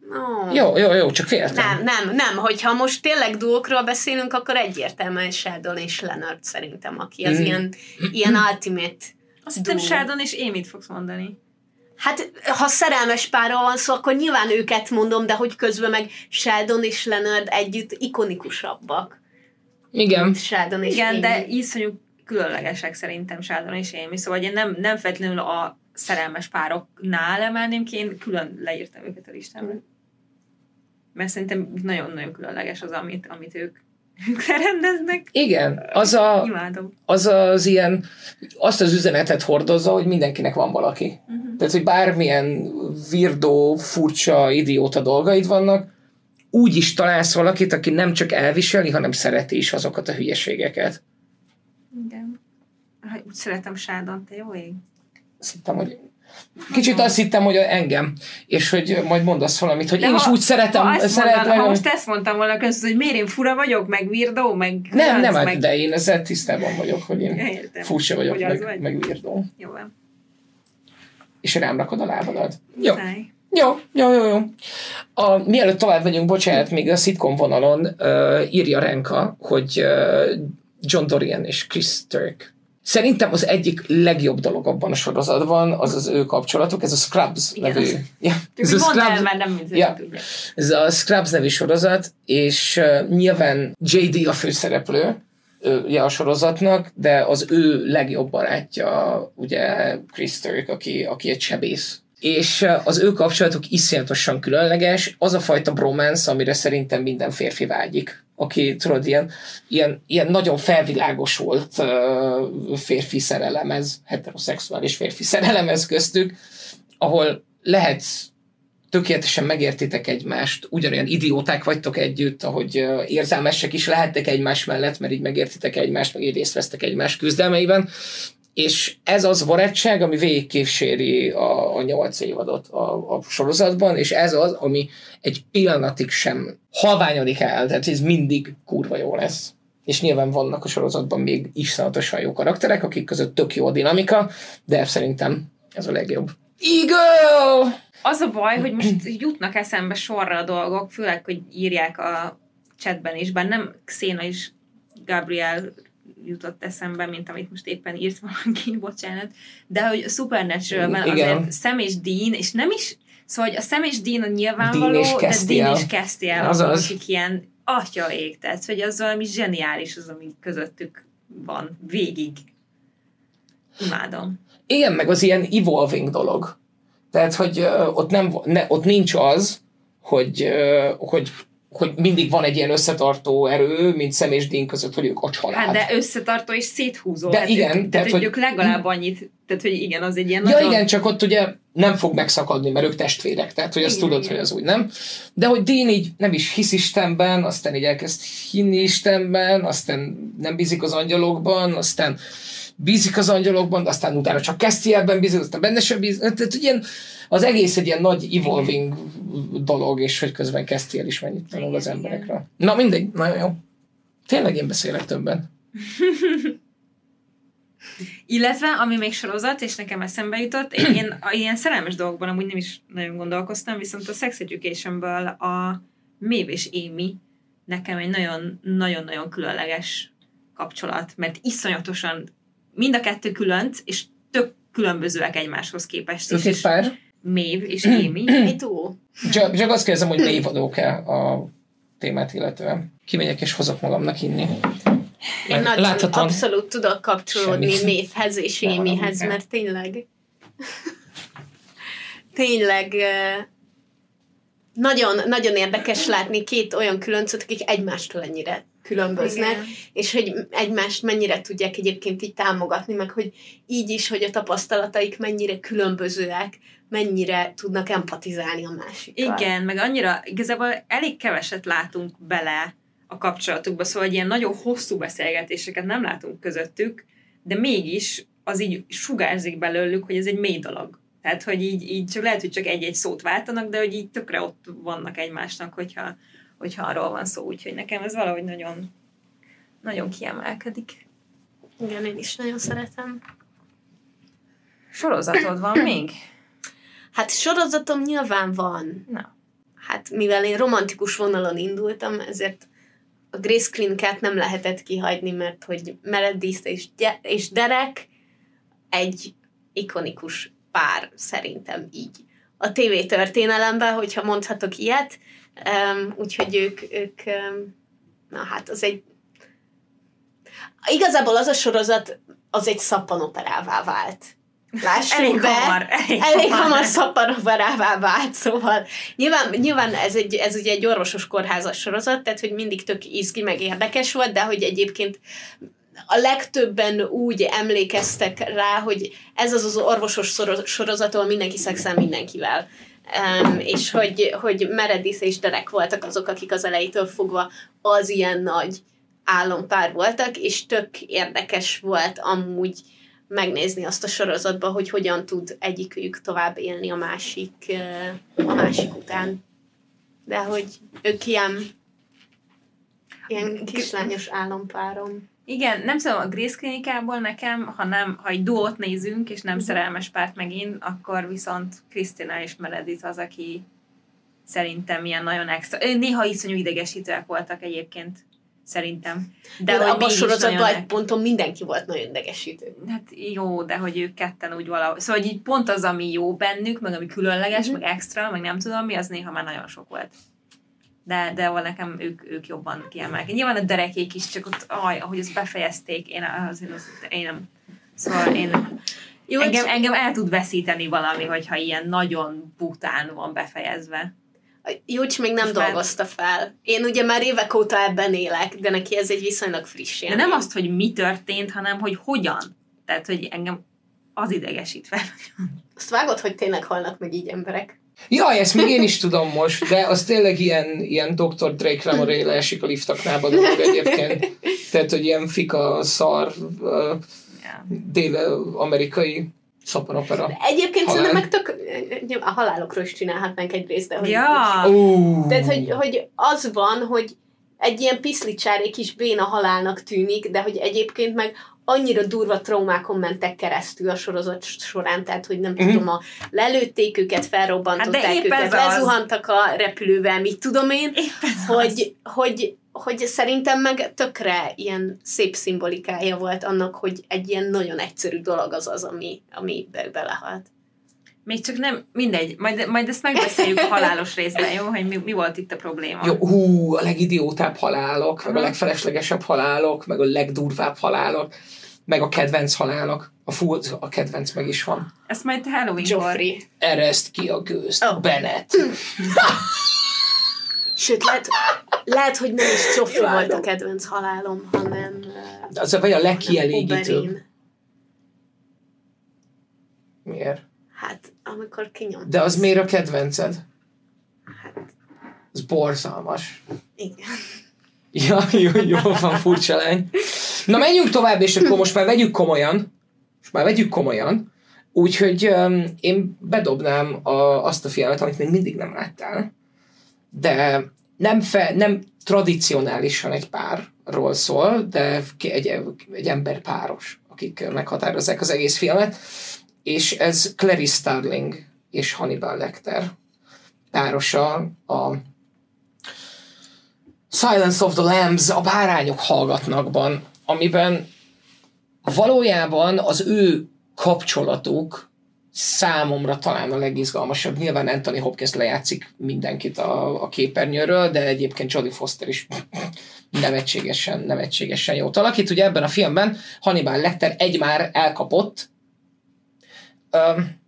No. Jó, jó, jó, csak féltem. Nem, nem, nem. Hogyha most tényleg duókról beszélünk, akkor egyértelműen Sheldon és Leonard szerintem, aki az Mm. ilyen, ilyen ultimate Azt hittem duó. Sheldon és én mit fogsz mondani. Hát, ha szerelmes párról van szó, akkor nyilván őket mondom, de hogy közben meg Sheldon és Leonard együtt ikonikusabbak. Igen. Sheldon és Igen, Amy. de iszonyú különlegesek szerintem Sheldon és Amy, szóval én nem, nem feltétlenül a szerelmes pároknál emelném ki, én külön leírtam őket a listámra. Mert szerintem nagyon-nagyon különleges az, amit, amit ők, ők rendeznek. Igen, az, a, Imádom. az az ilyen, azt az üzenetet hordozza, hogy mindenkinek van valaki. Uh-huh. Tehát, hogy bármilyen virdó, furcsa, idióta dolgaid vannak, úgy is találsz valakit, aki nem csak elviseli, hanem szereti is azokat a hülyeségeket. Szeretem Sheldon, te jó ég. Azt hittem, hogy Kicsit azt hittem, hogy engem, és hogy majd mondasz valamit, hogy De én is ha- úgy szeretem, ha, ezt szeretem. mondan, ha most ezt mondtam volna között, hogy miért én fura vagyok, meg virdó, meg Nem, nem, meg... meg... de én ezzel tisztában vagyok, hogy én Értem. furcsa vagyok, Hogy meg, vagy. meg virdó. Jó van. És rám rakod a lábadat. Jó. Jó, jó, jó, jó. A, mielőtt tovább megyünk, bocsánat, még a szitkom vonalon uh, írja Renka, hogy uh, John Dorian és Chris Turk. Szerintem az egyik legjobb dolog abban a sorozatban az az ő kapcsolatuk, ez a Scrubs Igen, nevű. az- Ja, Csak ez, a Scrubs, mert nem Ja. ez a Scrubs nevű sorozat, és uh, nyilván JD a főszereplő, ugye a sorozatnak, de az ő legjobb barátja ugye Chris Turk, aki, aki egy sebész. És uh, az ő kapcsolatuk iszonyatosan különleges, az a fajta bromance, amire szerintem minden férfi vágyik aki tudod, ilyen, ilyen, ilyen nagyon felvilágosult uh, férfi szerelemez, heteroszexuális férfi szerelemez köztük, ahol lehetsz tökéletesen megértitek egymást, ugyanolyan idióták vagytok együtt, ahogy érzelmesek is lehettek egymás mellett, mert így megértitek egymást, meg így részt vesztek egymás küzdelmeiben, és ez az barátság, ami végigkíséri a, a nyolc évadot a, a sorozatban, és ez az, ami egy pillanatig sem halványodik el, tehát ez mindig kurva jó lesz. És nyilván vannak a sorozatban még iszonyatosan jó karakterek, akik között tök jó a dinamika, de szerintem ez a legjobb. Eagle! Az a baj, hogy most jutnak eszembe sorra a dolgok, főleg, hogy írják a chatben is, bár nem Xena és Gabriel jutott eszembe, mint amit most éppen írt valaki, bocsánat, de hogy a Supernatural-ben Igen. azért Sam és Dean, és nem is Szóval hogy a Sam és Dean a nyilvánvaló, Dean de. Dean és Castiel azok, Azaz. akik ilyen atya ég, tehát hogy az valami zseniális az, ami közöttük van végig. Imádom. Igen, meg az ilyen evolving dolog. Tehát, hogy uh, ott, nem, ne, ott nincs az, hogy, uh, hogy, hogy mindig van egy ilyen összetartó erő, mint Sam és Dean között, hogy ők a család. Hát de összetartó és széthúzó. De hát igen, ők, tehát, tehát, hogy hogy- ők legalább annyit, tehát hogy igen, az egy ilyen Ja nagyon... igen, csak ott ugye nem fog megszakadni, mert ők testvérek, tehát hogy azt Igen, tudod, igen. hogy az úgy nem. De hogy Dean így nem is hisz Istenben, aztán így elkezd hinni Istenben, aztán nem bízik az angyalokban, aztán bízik az angyalokban, aztán utána csak Castielben bízik, aztán benne sem bízik. Tehát hogy ilyen, az egész egy ilyen nagy evolving dolog, és hogy közben Castiel is mennyit tanul az igen. emberekről. Na mindegy, nagyon jó. Tényleg én beszélek többen. Illetve, ami még sorozat, és nekem eszembe jutott, én, én a ilyen szerelmes dolgokban amúgy nem is nagyon gondolkoztam, viszont a Sex Educationből a Maeve és Amy nekem egy nagyon- nagyon-nagyon különleges kapcsolat, mert iszonyatosan mind a kettő különc, és tök különbözőek egymáshoz képest Ők egy És pár. Maeve és Amy. Egy túl. Csak, csak azt kérdezem, hogy névadók-e a témát illetően. Kimegyek és hozok magamnak inni. Én nagy, abszolút tudok kapcsolódni semmit. névhez és Émihez, mert tényleg tényleg nagyon, nagyon érdekes látni két olyan különcöt, akik egymástól ennyire különböznek, Igen. és hogy egymást mennyire tudják egyébként így támogatni, meg hogy így is, hogy a tapasztalataik mennyire különbözőek, mennyire tudnak empatizálni a másikkal. Igen, meg annyira, igazából elég keveset látunk bele a kapcsolatukba, szóval ilyen nagyon hosszú beszélgetéseket nem látunk közöttük, de mégis az így sugárzik belőlük, hogy ez egy mély dolog. Tehát, hogy így, így csak lehet, hogy csak egy-egy szót váltanak, de hogy így tökre ott vannak egymásnak, hogyha, hogyha arról van szó. Úgyhogy nekem ez valahogy nagyon, nagyon kiemelkedik. Igen, én is nagyon szeretem. Sorozatod van még? Hát sorozatom nyilván van. Na. Hát mivel én romantikus vonalon indultam, ezért a Grace Klinket nem lehetett kihagyni, mert hogy Meredith és, Gy- és Derek egy ikonikus pár szerintem így. A TV történelemben, hogyha mondhatok ilyet, um, úgyhogy ők, ők um, na hát az egy igazából az a sorozat az egy szappanoperává vált. Lássuk Elég be hamar. Elég, elég hamar szappanoperává vált, szóval nyilván, nyilván ez, egy, ez ugye egy orvosos kórházas sorozat, tehát hogy mindig tök izgi, meg érdekes volt, de hogy egyébként a legtöbben úgy emlékeztek rá, hogy ez az az orvosos sorozat, ahol mindenki szexel mindenkivel. Um, és hogy, hogy Meredith és Derek voltak azok, akik az elejétől fogva az ilyen nagy álompár voltak, és tök érdekes volt amúgy megnézni azt a sorozatban, hogy hogyan tud egyikük tovább élni a másik, eh, a másik után. De hogy ők ilyen, ilyen kislányos álompárom. Igen, nem tudom, a Grace klinikából nekem, ha nem, ha egy duót nézünk, és nem szerelmes párt megint, akkor viszont Krisztina és Meredith az, aki szerintem ilyen nagyon extra. Néha iszonyú idegesítőek voltak egyébként, szerintem. De, hogy de abban a sorozatban egy ponton mindenki volt nagyon idegesítő. Hát jó, de hogy ők ketten úgy valahogy... Szóval hogy így pont az, ami jó bennük, meg ami különleges, Mhm. meg extra, meg nem tudom mi, az néha már nagyon sok volt. De, de nekem ők, ők jobban kiemelkednek. Nyilván a derekék is, csak ott, aj, ahogy azt befejezték, én azért az, én nem. Szóval én, Jó, engem, engem, el tud veszíteni valami, hogyha ilyen nagyon bután van befejezve. Júcs még nem Most dolgozta fel. Én ugye már évek óta ebben élek, de neki ez egy viszonylag friss De élmény. nem azt, hogy mi történt, hanem hogy hogyan. Tehát, hogy engem az idegesít fel. Azt vágod, hogy tényleg halnak meg így emberek? Jaj, ezt még én is tudom most, de az tényleg ilyen, ilyen Dr. Drake Lamoré leesik a liftaknába dolog egyébként. Tehát, hogy ilyen fika, szar, Ja. dél-amerikai szappanopera. Egyébként Halál. szerintem meg tök... A halálokról is csinálhatnánk egy részt, de hogy... Ja, Uh. Tehát, hogy, hogy az van, hogy egy ilyen piszlicsári kis béna halálnak tűnik, de hogy egyébként meg annyira durva traumákon mentek keresztül a sorozat során, tehát, hogy nem Mhm. tudom, a lelőtték őket, felrobbantották Hát őket, lezuhantak a repülővel, mit tudom én, az. hogy, hogy, hogy szerintem meg tökre ilyen szép szimbolikája volt annak, hogy egy ilyen nagyon egyszerű dolog az az, ami, ami be- belehalt. Még csak nem, mindegy, majd, majd ezt megbeszéljük a halálos részben, jó? Hogy mi, mi volt itt a probléma. Jó, hú, a legidiótább halálok, meg a legfeleslegesebb halálok, meg a legdurvább halálok, meg a kedvenc halálok. A fú, a kedvenc meg is van. Ezt majd Halloween-kor. Joffrey. Ereszt ki a gőzt, oh. Bennett. Sőt, lehet, lehet, hogy nem is Joffrey Imádom. volt a kedvenc halálom, hanem uh, Az a vagy a legkielégítőbb. Miért? Hát, amikor kinyom. De az miért a kedvenced? Hát, Az borzalmas. igen. Ja, jó, jó van, furcsa lány. Na menjünk tovább, és akkor most már vegyük komolyan. Most már vegyük komolyan. Úgyhogy um, én bedobnám a, azt a filmet, amit még mindig nem láttál. De nem, fe, nem tradicionálisan egy párról szól, de egy, egy ember páros, akik meghatározzák az egész filmet. És ez Clarice Starling és Hannibal Lecter párosa a Silence of the Lambs, a bárányok hallgatnakban, amiben valójában az ő kapcsolatuk számomra talán a legizgalmasabb. Nyilván Anthony Hopkins lejátszik mindenkit a, a képernyőről, de egyébként Jodie Foster is nevetségesen, nevetségesen jót alakít. Ugye ebben a filmben Hannibal Lecter egy már elkapott um,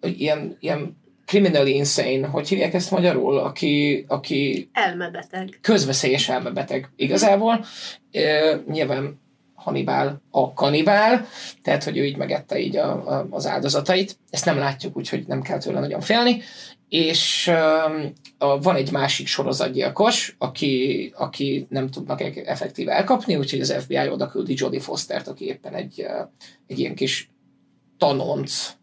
ilyen, ilyen criminally insane, hogy hívják ezt magyarul, aki, aki Elmebeteg. közveszélyes elmebeteg igazából. E, nyilván Hannibal a kanibál, tehát hogy ő így megette így a, a, az áldozatait. Ezt nem látjuk, úgyhogy nem kell tőle nagyon félni. És um, a, van egy másik sorozatgyilkos, aki, aki nem tudnak e- effektíve elkapni, úgyhogy az FBI oda küldi Jodie Fostert, aki éppen egy, egy ilyen kis tanonc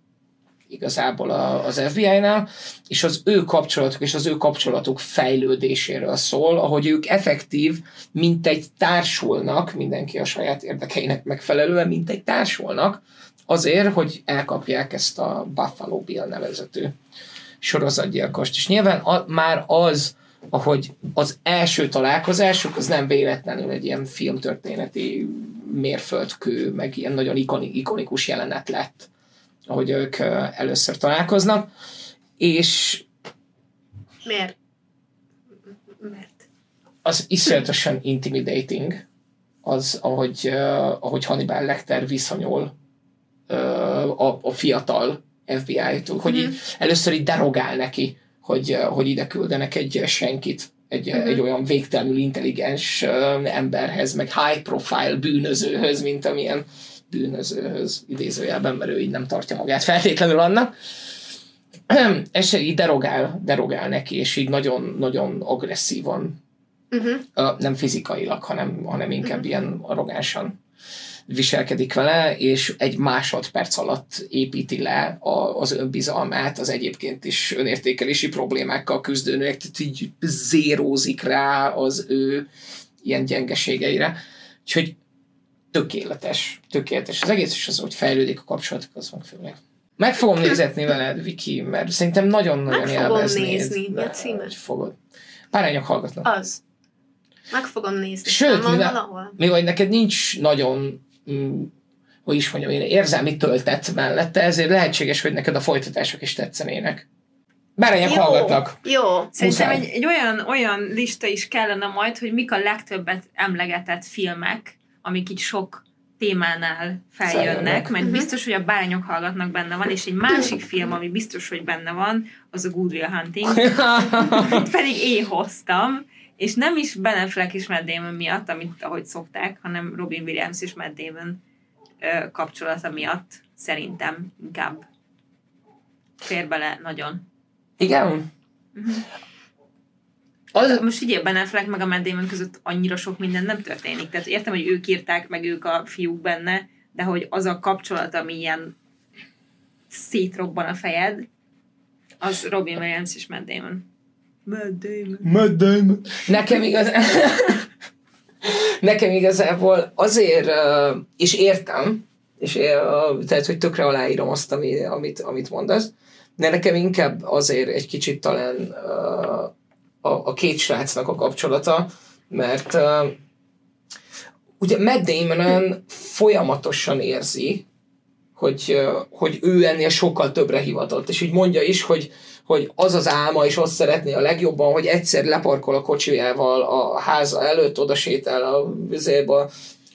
igazából a, az FBI-nál, és az ő kapcsolatuk és az ő kapcsolatuk fejlődéséről szól, ahogy ők effektív, mint egy társulnak, mindenki a saját érdekeinek megfelelően, mint egy társulnak, azért, hogy elkapják ezt a Buffalo Bill nevezetű sorozatgyilkost. És nyilván a, már az, ahogy az első találkozásuk, az nem véletlenül egy ilyen filmtörténeti mérföldkő, meg ilyen nagyon ikoni, ikonikus jelenet lett, ahogy ők először találkoznak, és Miért? Mert. az iszonyatosan intimidating, az, ahogy, uh, ahogy Hannibal Lecter viszonyul uh, a, a fiatal FBI-tól, hogy így, először így derogál neki, hogy, uh, hogy ide küldenek egy senkit, egy, uh-huh. egy olyan végtelenül intelligens emberhez, meg high profile bűnözőhöz, mint amilyen bűnözőhöz idézőjelben, mert ő így nem tartja magát feltétlenül annak. És így derogál, derogál neki, és így nagyon-nagyon agresszívan Uh-huh. Nem fizikailag, hanem, hanem inkább ilyen arrogánsan viselkedik vele, és egy másodperc alatt építi le a, az önbizalmát, az egyébként is önértékelési problémákkal küzdőnőnek, tehát így zérózik rá az ő ilyen gyengeségeire. Úgyhogy tökéletes, tökéletes. Az egész is az, hogy fejlődik a kapcsolatok, az meg főleg. Meg fogom nézetni veled, Viki, mert szerintem nagyon-nagyon Meg fogom nézni. Mi a címe? Fogod. Párányok hallgatnak. Az. Meg fogom nézni. Sőt, van mivel- mi vagy neked nincs nagyon, hogy is mondjam én, érzelmi töltet mellette, ezért lehetséges, hogy neked a folytatások is tetszenének. Bárányok Jó. hallgatnak. Jó. Szerintem egy, egy olyan, olyan lista is kellene majd, hogy mik a legtöbbet emlegetett filmek, amik így sok témánál feljönnek, Feljönnek. mert Mhm. biztos, hogy a bárányok hallgatnak benne van, és egy másik film, ami biztos, hogy benne van, az a Good Will Hunting, Itt pedig én hoztam, és nem is Ben Affleck és Matt Damon miatt, amit ahogy szokták, hanem Robin Williams és Matt Damon ö, kapcsolata miatt szerintem inkább fér bele nagyon. Igen? Mhm. Az, Most figyelj, Ben Affleck meg a Matt Damon között annyira sok minden nem történik. Tehát értem, hogy ők írták, meg ők a fiúk benne, de hogy az a kapcsolat, ami ilyen szétrobban a fejed, az Robin Williams és Matt Damon. Matt Damon. Matt Damon. Nekem igaz... Nekem igazából azért, és értem, és tehát, hogy tökre aláírom azt, ami, amit, amit mondasz, de nekem inkább azért egy kicsit talán a, a két srácnak a kapcsolata, mert ugye Matt Damon folyamatosan érzi, hogy, hogy ő ennél sokkal többre hivatott. És így mondja is, hogy, hogy az az álma, és azt szeretné a legjobban, hogy egyszer leparkol a kocsijával a háza előtt, oda sétál a vizébe,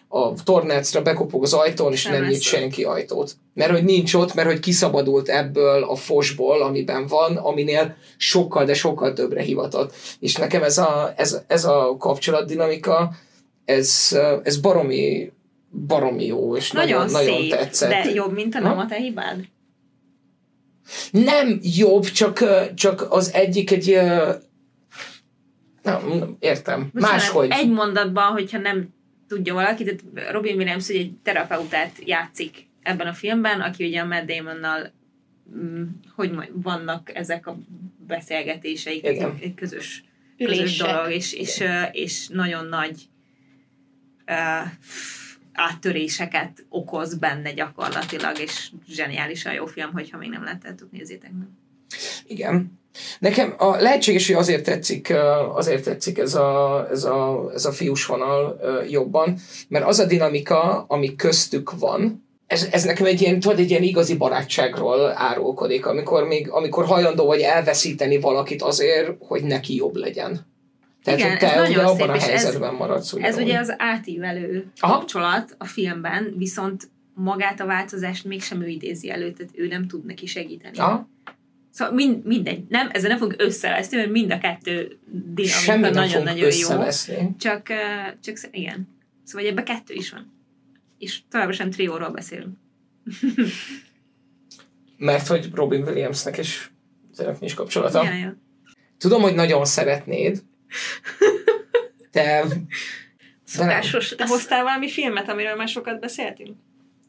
a tornácra bekopog az ajtón, és Nem nem, nyit senki ajtót. Mert hogy nincs ott, mert hogy kiszabadult ebből a fosból, amiben van, aminél sokkal, de sokkal többre hivatott. És nekem ez a, ez, ez a kapcsolatdinamika, ez, ez baromi, baromi jó, és Nagyon, nagyon, nagyon, szép, tetszett. de jobb, mint a nem a te hibád. Nem jobb, csak, csak az egyik egy... Nem, értem. Bocsánat, Máshogy. Egy mondatban, hogyha nem tudja valaki, tehát Robin Williams ugye egy terapeutát játszik ebben a filmben, aki ugye a Matt Damonnal mm, hogy vannak ezek a beszélgetéseik, egy közös, közös Ülések. dolog, és, és, és nagyon nagy uh, áttöréseket okoz benne gyakorlatilag, és zseniálisan jó film, hogyha még nem láttátok, nézzétek meg. Igen. Nekem a lehetséges, hogy azért tetszik, azért tetszik ez a, ez a, ez a fiús vonal jobban, mert az a dinamika, ami köztük van, ez, ez nekem egy ilyen, tudod, egy ilyen igazi barátságról árulkodik, amikor, még, amikor hajlandó vagy elveszíteni valakit azért, hogy neki jobb legyen. Tehát, Igen, ez te nagyon ugye abban szép, a és ez- helyzetben maradsz. Ez ugyanúgy. ugye az átívelő Aha. kapcsolat a filmben, viszont magát a változást mégsem ő idézi elő, tehát ő nem tud neki segíteni. Aha. Szóval mind, mindegy, nem, ezzel nem fogunk összeveszni, mert mind a kettő dinamika nagyon-nagyon jó. Csak, csak igen. Szóval ebbe kettő is van. És továbbra sem trióról beszélünk. Mert hogy Robin Williamsnek is ezért nincs kapcsolata. Ja, ja. Tudom, hogy nagyon szeretnéd, de... Szokásos. Te hoztál valami filmet, amiről már sokat beszéltünk?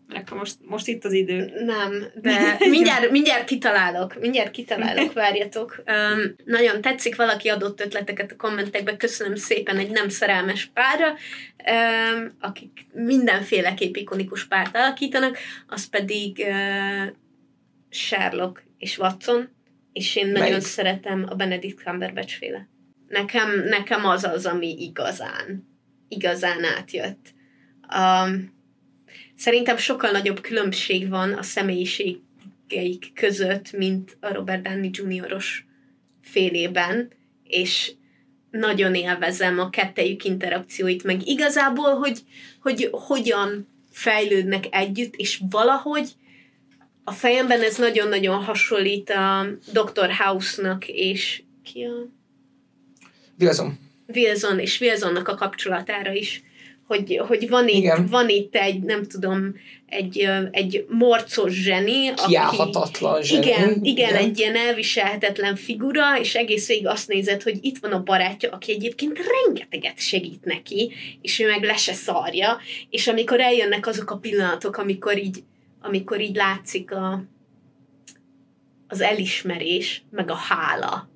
Mert akkor most, most itt az idő. Nem, de mindjárt, mindjárt kitalálok, mindjárt kitalálok, várjatok. Um, nagyon tetszik, valaki adott ötleteket a kommentekbe, köszönöm szépen egy nem szerelmes párra, um, akik mindenféleképp ikonikus párt alakítanak, az pedig uh, Sherlock és Watson, és én nagyon Melyik? szeretem a Benedict Cumberbatch féle. Nekem, nekem az az, ami igazán, igazán átjött. Um, Szerintem sokkal nagyobb különbség van a személyiségeik között, mint a Robert Downey Jr.-os félében, és nagyon élvezem a kettejük interakcióit, meg igazából, hogy, hogy hogyan fejlődnek együtt, és valahogy a fejemben ez nagyon-nagyon hasonlít a Dr. House-nak, és ki a Wilson. Wilson és Wilsonnak a kapcsolatára is, hogy, hogy van, itt, Igen. van itt egy, nem tudom, egy, egy morcos zseni, aki, Kiállhatatlan zseni. igen, igen, egy ilyen elviselhetetlen figura, és egész végig azt nézed, hogy itt van a barátja, aki egyébként rengeteget segít neki, és ő meg le se szarja, és amikor eljönnek azok a pillanatok, amikor így, amikor így látszik a, az elismerés, meg a hála,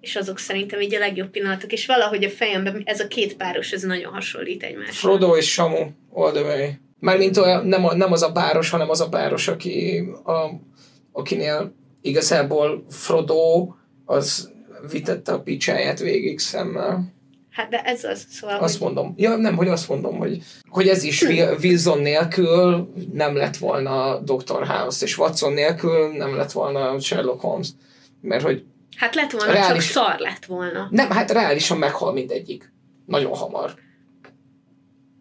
és azok szerintem így a legjobb pillanatok, és valahogy a fejemben ez a két páros, ez nagyon hasonlít egymásra. Frodo és Samu, all the way. Mármint olyan, nem, a, nem az a páros, hanem az a páros, aki, a, akinél igazából Frodo az vitette a picsáját végig szemmel. Hát de ez az, szóval, Azt hogy mondom. Ja, nem, hogy azt mondom, hogy, hogy ez is Wil- Wilson nélkül nem lett volna Dr. House, és Watson nélkül nem lett volna Sherlock Holmes. Mert hogy hát lett volna, reális- csak szar lett volna. nem, hát reálisan meghal mindegyik. Nagyon hamar.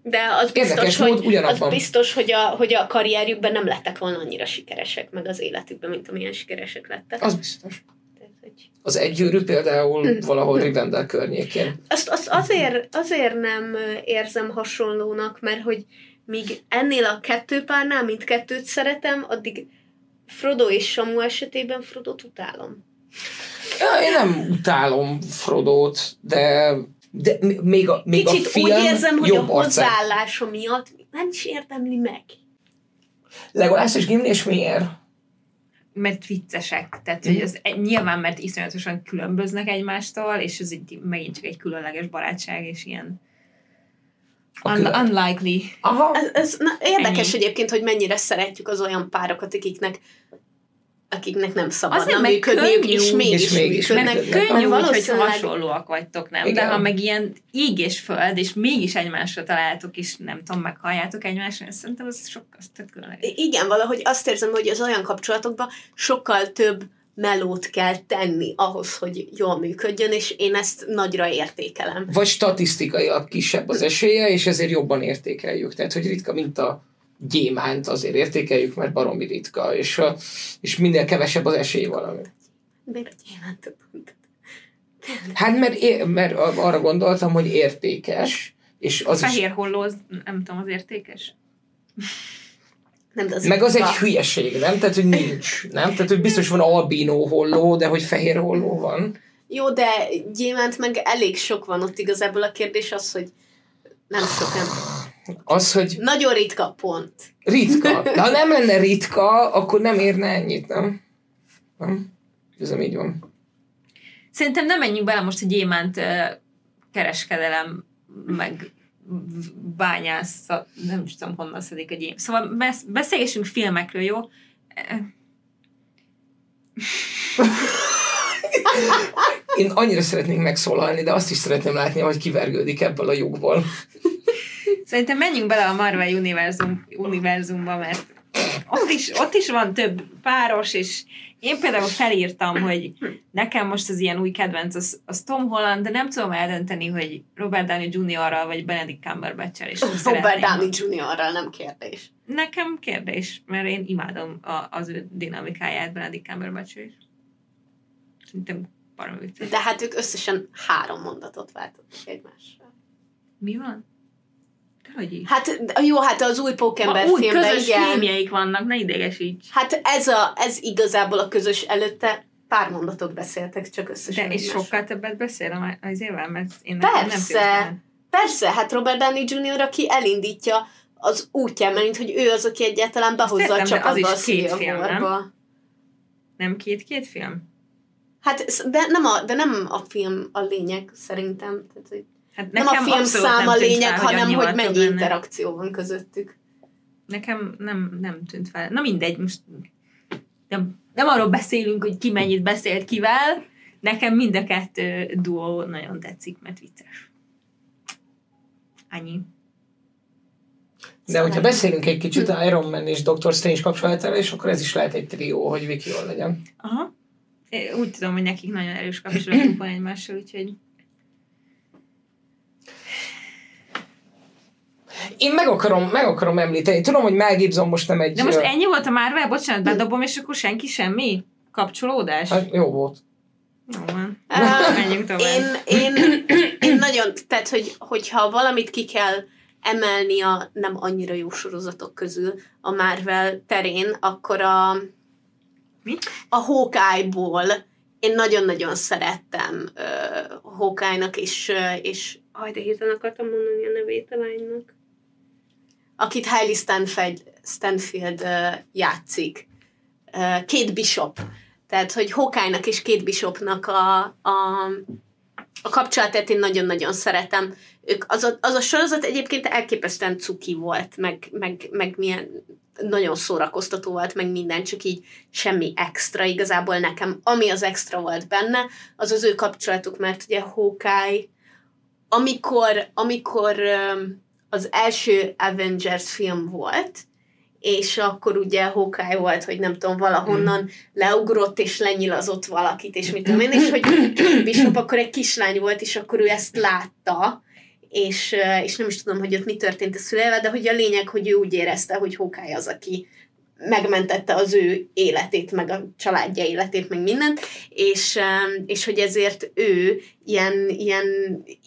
De az Érdekes biztos, mód hogy, ugyanabban. az biztos hogy, a, hogy a karrierjükben nem lettek volna annyira sikeresek, meg az életükben, mint amilyen sikeresek lettek. Az biztos. Tehát, hogy- Az egy gyűrű például Hm. valahol Rivendell környékén. Azt, azt azért, azért nem érzem hasonlónak, mert hogy míg ennél a kettő párnál mindkettőt szeretem, addig Frodo és Samu esetében Frodót utálom. Ja, én nem utálom Frodót, de, de még a, még Kicsit a film úgy érzem, hogy a jobb arcát. hozzáállása miatt nem is érdemli meg. Legolász és Gimli, és miért? mert viccesek. Tehát, hogy ez egy- nyilván, mert iszonyatosan különböznek egymástól, és ez egy, megint csak egy különleges barátság, és ilyen A un- unlikely. Aha, Ez, ez na, érdekes Ennyi. egyébként, hogy mennyire szeretjük az olyan párokat, akiknek akiknek nem szabadna Azért meg működniük, könnyű, és mégis, és mégis működnek. Működnek. könnyű, Valószínűleg- hasonlóak vagytok, nem? De Igen. ha meg ilyen ég és föld, és mégis egymásra találtok, és nem tudom, meghalljátok egymásra, ezt szerintem az sok, az tök különleges. Igen, valahogy azt érzem, hogy az olyan kapcsolatokban sokkal több melót kell tenni ahhoz, hogy jól működjön, és én ezt nagyra értékelem. Vagy statisztikailag kisebb az esélye, és ezért jobban értékeljük. Tehát, hogy ritka, mint a gyémánt, azért értékeljük, mert baromi ritka, és, a, és minél kevesebb az esély valami. Miért a gyémántot mondtad? Hát mert, é- mert arra gondoltam, hogy értékes, és az is, Fehér holló, az, nem tudom, az értékes? Nem, de az meg az egy Va- hülyeség, nem? Tehát, hogy nincs, nem? Tehát, hogy biztos van albínó holló, de hogy fehér holló van. Jó, de gyémánt meg elég sok van ott igazából a kérdés az, hogy nem sok nem. Az, hogy Nagyon ritka pont. ritka. De ha nem lenne ritka, akkor nem érne ennyit, nem? Nem? Ez így van. Szerintem nem menjünk bele most a gyémánt kereskedelem, meg bányász, nem is tudom honnan szedik a gyém. Szóval besz- beszélgessünk filmekről, jó? Én annyira szeretnék megszólalni, de azt is szeretném látni, hogy kivergődik ebből a lyukból. Szerintem menjünk bele a Marvel univerzum, univerzumba, mert ott is, ott is van több páros, és én például felírtam, hogy nekem most az ilyen új kedvenc az, az Tom Holland, de nem tudom eldönteni, hogy Robert Downey Jr.-ral vagy Benedict Cumberbatch-el is Robert szeretném. Downey Jr.-ral nem kérdés. Nekem kérdés, mert én imádom a, az ő dinamikáját Benedict cumberbatch is. Szerintem baromi. De hát ők összesen három mondatot váltottak egymással. Mi van? Hogy? Hát jó, hát az új Pókember Ma új filmben, közös igen. filmjeik vannak, ne idegesíts. Hát ez, a, ez igazából a közös előtte pár mondatot beszéltek, csak összesen. De és sokkal többet beszél az évvel, mert én nekem nem Persze. Persze, hát Robert Downey Jr., aki elindítja az útján, mert hogy ő az, aki egyáltalán behozza a csapatba a két film, War-ba. Nem két-két film? Hát, de nem, a, de nem a film a lényeg, szerintem. Tehát, hogy Hát nem a film abszolút szám a nem tűnt lényeg, fel, hanem hogy mennyi lenne. interakció van közöttük. Nekem nem, nem tűnt fel. Na mindegy, most nem, nem arról beszélünk, hogy ki mennyit beszélt kivel, nekem mind a kettő duó nagyon tetszik, mert vicces. Annyi. De hogyha beszélünk egy kicsit Iron Man és Doctor Strange kapcsolatára, és akkor ez is lehet egy trió, hogy Viki jól legyen. Aha. Én Úgy tudom, hogy nekik nagyon erős kapcsolatuk van egymással, úgyhogy Én meg akarom, meg akarom említeni. Tudom, hogy Mel Gibson most nem egy... De most ennyi volt a Marvel? Bocsánat, bedobom, és akkor senki semmi? Kapcsolódás? Hát jó volt. Jó van. Menjünk tovább. Én, én, én nagyon, tehát, hogy, hogyha valamit ki kell emelni a nem annyira jó sorozatok közül a Marvel terén, akkor a, Mi? a Hawkeye-ból én nagyon-nagyon szerettem uh, Hawkeye-nak, és, uh, és aj, de hirtelen akartam mondani a nevét a lánynak. Akit Hailey Stanfield, Stanfield játszik. Kate Bishop. Tehát, hogy Hawkeye-nak és Kate Bishopnak a, a, a kapcsolatát én nagyon-nagyon szeretem. Ők, az, a, az a sorozat egyébként elképesztően cuki volt, meg, meg, meg milyen nagyon szórakoztató volt, meg minden, csak így semmi extra igazából nekem. Ami az extra volt benne, az az ő kapcsolatuk, mert ugye Hawkeye, amikor, amikor az első Avengers film volt, és akkor ugye Hawkeye volt, hogy nem tudom, valahonnan leugrott és lenyilazott valakit, és mit tudom én, és hogy Bishop akkor egy kislány volt, és akkor ő ezt látta, és, és nem is tudom, hogy ott mi történt a szüleivel, de hogy a lényeg, hogy ő úgy érezte, hogy Hawkeye az, aki megmentette az ő életét, meg a családja életét, meg mindent, és, és hogy ezért ő ilyen, ilyen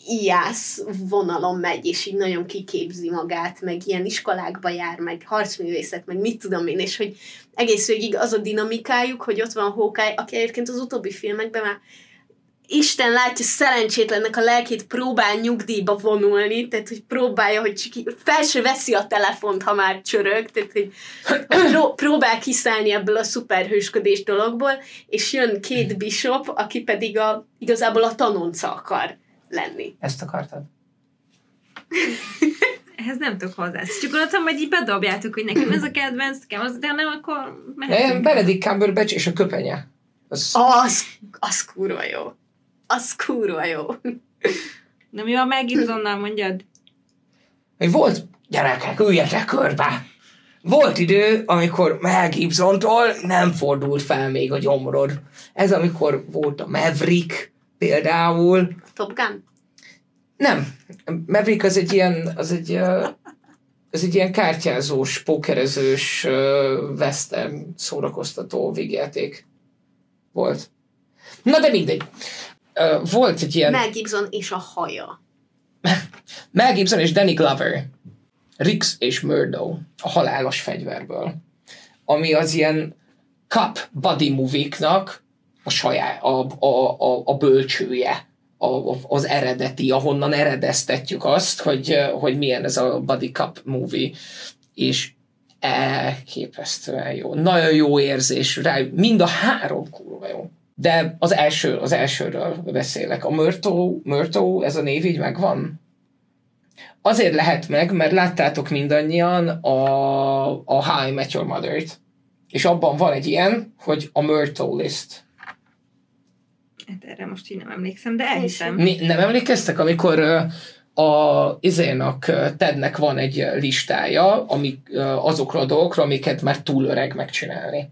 ijász vonalon megy, és így nagyon kiképzi magát, meg ilyen iskolákba jár, meg harcművészet, meg mit tudom én, és hogy egész végig az a dinamikájuk, hogy ott van Hawkeye, aki egyébként az utóbbi filmekben már Isten látja, szerencsétlennek a lelkét próbál nyugdíjba vonulni, tehát hogy próbálja, hogy fel se veszi a telefont, ha már csörög, tehát hogy, hogy pró- próbál kiszállni ebből a szuperhősködés dologból, és jön Kate Bishop, aki pedig a, igazából a tanonca akar lenni. Ezt akartad? Ehhez nem tudok hozzá. Csak gondoltam, hogy így bedobjátok, hogy nekem ez a kedvenc, nekem az, de nem, akkor Nem, mehetünk. Benedict Cumberbatch és a köpenye. Az, Az, az kurva jó. Az kurva jó. De mi van Mel Gibsonnal, mondjad? hogy volt, gyerekek, üljetek körbe. Volt idő, amikor Mel Gibsontól nem fordult fel még a gyomrod. Ez amikor volt a Maverick például. Top Gun? Nem, Maverick az egy ilyen, az egy, az egy ilyen kártyázós, pókerezős, ö, western szórakoztató végjáték volt. Na de mindegy. Ö, Volt egy ilyen... Mel Gibson és a haja. Mel Gibson és Danny Glover, Rix és Murdo a halálos fegyverből, ami az ilyen cup buddy movie-knak a, saját, a, a, a, a bölcsője, a, az eredeti, ahonnan eredeztetjük azt, hogy, hogy milyen ez a buddy cup movie, és elképesztően jó. Nagyon jó érzés rá, mind a három kurva jó. De az első, az elsőről beszélek. A Murto, Murto, ez a név így megvan? Azért lehet meg, mert láttátok mindannyian a, a How I Met Your Mother-t. És abban van egy ilyen, hogy a Myrtle List. Hát erre most így nem emlékszem, de elhiszem. Mi, nem emlékeztek, amikor a izénak, Tednek van egy listája amik, ö, azokról a dolgokról, amiket már túl öreg megcsinálni.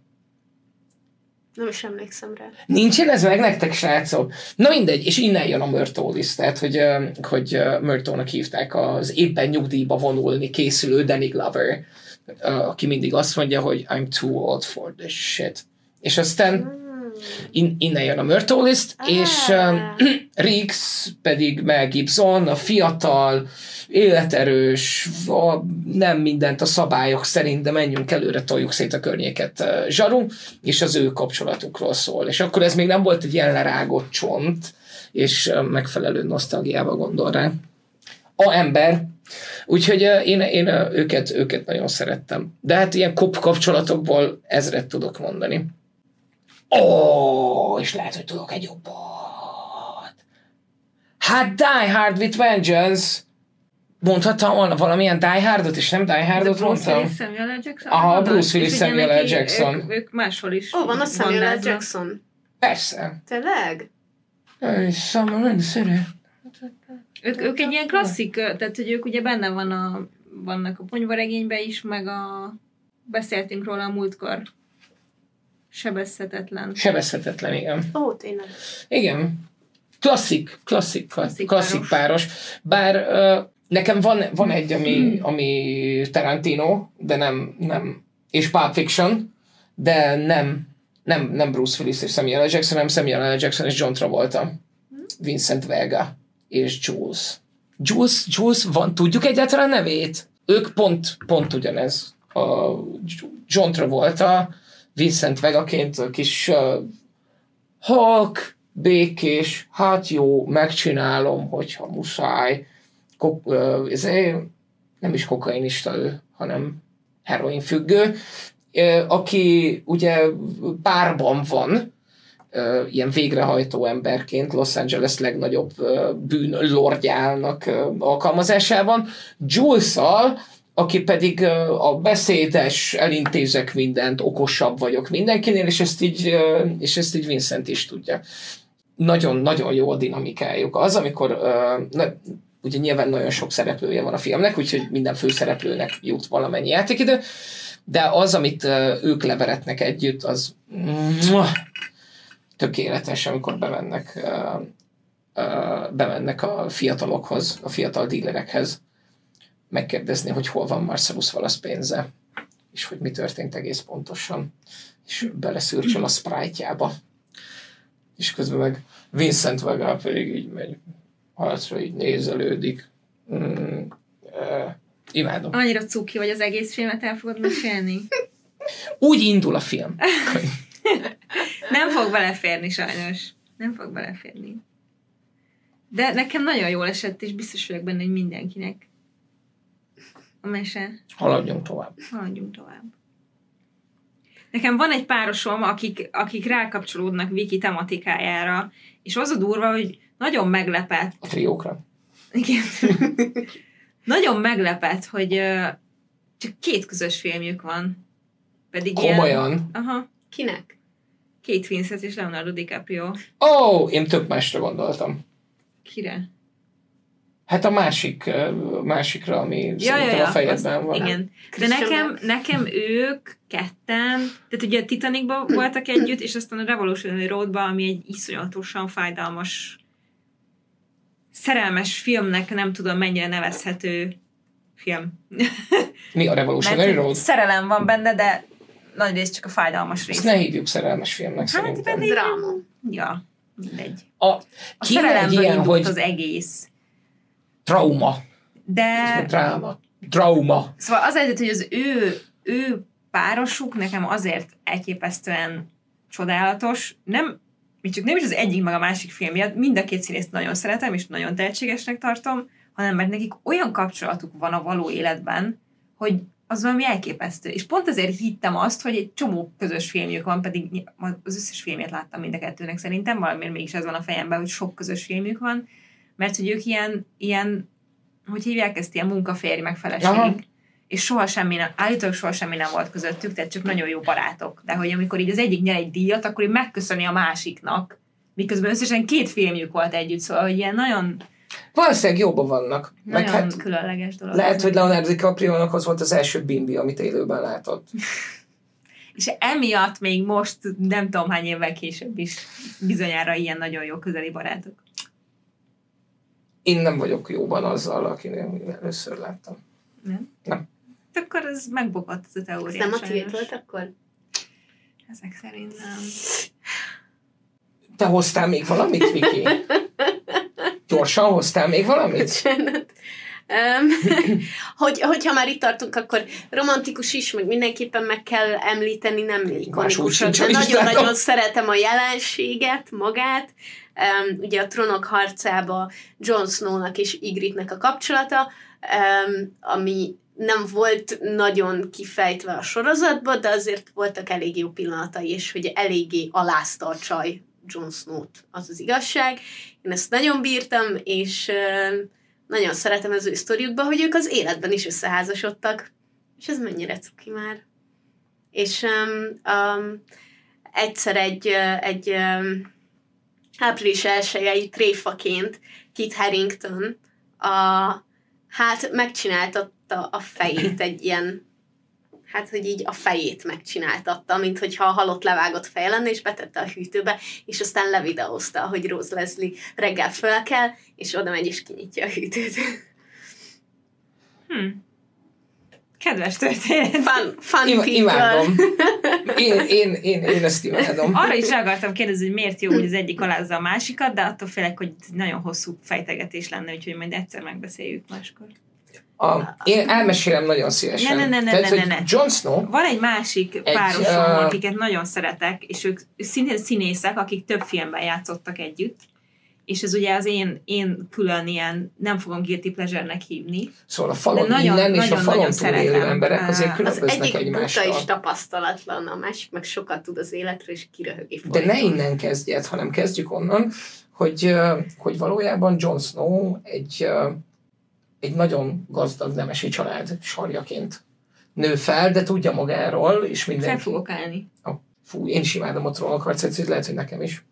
Nem is emlékszem rá. Nincsen ez meg nektek, srácok? Na mindegy, és innen jön a List, tehát hogy, hogy ö, Myrtle-nak hívták az éppen nyugdíjba vonulni készülő Danny Glover, aki mindig azt mondja, hogy I'm too old for this shit. És aztán in, innen jön a List, Ah. és um, Riggs pedig Mel Gibson, a fiatal, életerős, a, nem mindent a szabályok szerint, de menjünk előre, toljuk szét a környéket zsaru, és az ő kapcsolatukról szól. És akkor ez még nem volt egy ilyen lerágott csont, és megfelelő nosztalgiába gondol rá. A ember, Úgyhogy én, én őket, őket nagyon szerettem. De hát ilyen kop kapcsolatokból ezret tudok mondani. Ó, oh, és lehet, hogy tudok egy jobbat. Hát Die Hard with Vengeance. Mondhattam volna valamilyen Die Hardot, és nem Die Hardot Ez a Bruce mondtam? Willis, Samuel L. Jackson? Aha? Bruce Willis, Samuel L. Jackson. Ők, ők máshol is Ó, van a Samuel L. Jackson. Persze. Tényleg? City. Ők, ők egy ilyen klasszik, tehát hogy ők ugye benne van a, vannak a ponyvaregényben is, meg a beszéltünk róla a múltkor. Sebezhetetlen. Sebezhetetlen, igen. Ó, tényleg. Igen. Klasszik, klasszik, klasszik, Klasszik klasszik páros. Bár uh, nekem van, van egy, ami, ami Tarantino, de nem, nem, és Pulp Fiction, de nem, nem, nem Bruce Willis és Samuel L. Jackson, hanem Samuel L. Jackson és John Travolta. Vincent Vega és Jules. Jules, Jules van, tudjuk egyáltalán nevét? Ők pont, pont ugyanez. A John Travolta, Vincent Vegaként a kis uh, halk, békés, hát jó, megcsinálom, hogyha muszáj. Kok, uh, ezért nem is kokainista ő, hanem heroin függő, aki ugye párban van, ilyen végrehajtó emberként Los Angeles legnagyobb bűn lordjának alkalmazásában, jules aki pedig a beszédes, elintézek mindent, okosabb vagyok mindenkinél, és ezt így, és ezt így Vincent is tudja. Nagyon-nagyon jó a dinamikájuk. Az, amikor ugye nyilván nagyon sok szereplője van a filmnek, úgyhogy minden főszereplőnek jut valamennyi játékidő, de az, amit ők leveretnek együtt, az muah, tökéletes, amikor bemennek, bemennek a fiatalokhoz, a fiatal dílerekhez, megkérdezni, hogy hol van Marcellus Wallace pénze, és hogy mi történt egész pontosan, és beleszürcsöl a sprite-jába. És közben meg Vincent Vega pedig így megy hátra, így nézelődik. Mm, uh, imádom. Annyira cuki, vagy az egész filmet el fogod mesélni. Úgy indul a film. Nem fog beleférni sajnos. Nem fog beleférni. De nekem nagyon jól esett, és biztos vagyok benne, hogy mindenkinek. A mese. Haladjunk tovább. Haladjunk tovább. Nekem van egy párosom, akik, akik rákapcsolódnak Viki tematikájára, és az a durva, hogy nagyon meglepett. A triókra. Igen. nagyon meglepett, hogy csak két közös filmjük van. Pedig Komolyan? Ilyen, aha. Kinek? Kate Winslet és Leonardo DiCaprio. Ó, oh, én tök másra gondoltam. Kire? Hát a másik, másikra, ami Ja, szerintem ja, ja, a fejedben azt- van. Igen. De nekem, nekem ők ketten, tehát ugye a Titanicban voltak együtt, és aztán a Revolutionary Roadban, ami egy iszonyatosan fájdalmas szerelmes filmnek nem tudom mennyire nevezhető film. Mi a Revolutionary Road? szerelem van benne, de nagy rész csak a fájdalmas rész. Ezt ne hívjuk szerelmes filmnek Hát, szerintem. pedig- Dráma. Ja, mindegy. A, A szerelemből ilyen, indult hogy az egész. trauma. De Dráma. Trauma. Szóval az helyzet, hogy az ő, ő párosuk nekem azért elképesztően csodálatos. Nem, még csak nem is az egyik meg a másik film miatt, mind a két színészt nagyon szeretem, és nagyon tehetségesnek tartom, hanem mert nekik olyan kapcsolatuk van a való életben, hogy az valami elképesztő. És pont ezért hittem azt, hogy egy csomó közös filmjük van, pedig az összes filmét láttam mind a kettőnek szerintem, valamiért mégis ez van a fejemben, hogy sok közös filmjük van, mert hogy ők ilyen, ilyen hogy hívják ezt, ilyen munkaférj meg feleség. És soha semmi nem, állítólag soha semmi nem volt közöttük, tehát csak nagyon jó barátok. De hogy amikor így az egyik nyer egy díjat, akkor így megköszöni a másiknak, miközben összesen két filmjük volt együtt, szóval hogy ilyen nagyon, Valószínűleg jobban vannak. Meg nagyon hát különleges dolog. lehet, hogy Leonardo DiCaprio-nak az volt az első bimbi, amit élőben látott. És emiatt még most, nem tudom hány évvel később is bizonyára ilyen nagyon jó közeli barátok. Én nem vagyok jóban azzal, akinél először láttam. Nem? Nem. Akkor ez megbukott ez a teória. Ez nem a tiéd volt akkor? Ezek szerint nem. Te hoztál még valamit, Viki? Gyorsan hoztál még valamit? Hogy, hogyha már itt tartunk, akkor romantikus is, meg mindenképpen meg kell említeni, nem sincs de nagyon-nagyon szeretem a jelenséget, magát. Um, ugye a trónok harcába Jon Snownak és Ygrittenek a kapcsolata, um, ami nem volt nagyon kifejtve a sorozatban, de azért voltak elég jó pillanatai, és hogy eléggé alázta a csaj Jon Snow-t, az az igazság. Én ezt nagyon bírtam, és nagyon szeretem az ő sztoriukban, hogy ők az életben is összeházasodtak. És ez mennyire cuki már. És um, um, egyszer egy, egy um, április elsőjei tréfaként Kit Harington a, hát megcsináltatta a fejét egy ilyen hát, hogy így a fejét megcsináltatta, mint hogyha a halott levágott feje lenne, és betette a hűtőbe, és aztán levideózta, hogy Rose Leslie reggel föl kell, és oda megy, és kinyitja a hűtőt. Hm. Kedves történet. Fun, fun Im- people. imádom. Én, én, én, én ezt imádom. Arra is akartam kérdezni, hogy miért jó, hogy az egyik alázza a másikat, de attól félek, hogy nagyon hosszú fejtegetés lenne, úgyhogy majd egyszer megbeszéljük máskor. A, én elmesélem nagyon szívesen. Ne, ne, ne, Tehát, ne, ne, ne. Jon Snow, Van egy másik Egy, párosom, ö, akiket nagyon szeretek, és ők szintén színészek, akik több filmben játszottak együtt, és ez ugye az én, én külön ilyen, nem fogom guilty pleasure-nek hívni. szóval a falon De nagyon- innen és a nagyon- falon nagyon túl élő emberek azért Az Az különböznek egyik egymástól. is tapasztalatlan, a másik meg sokat tud az életről, és kiröhögi De ne folyton. innen kezdjed, hanem kezdjük onnan, hogy, hogy valójában Jon Snow egy, egy nagyon gazdag nemesi család sarjaként nő fel, de tudja magáról, és Fel mindenki... fogok állni. Fú, én is imádom a hogy lehet, hogy nekem is.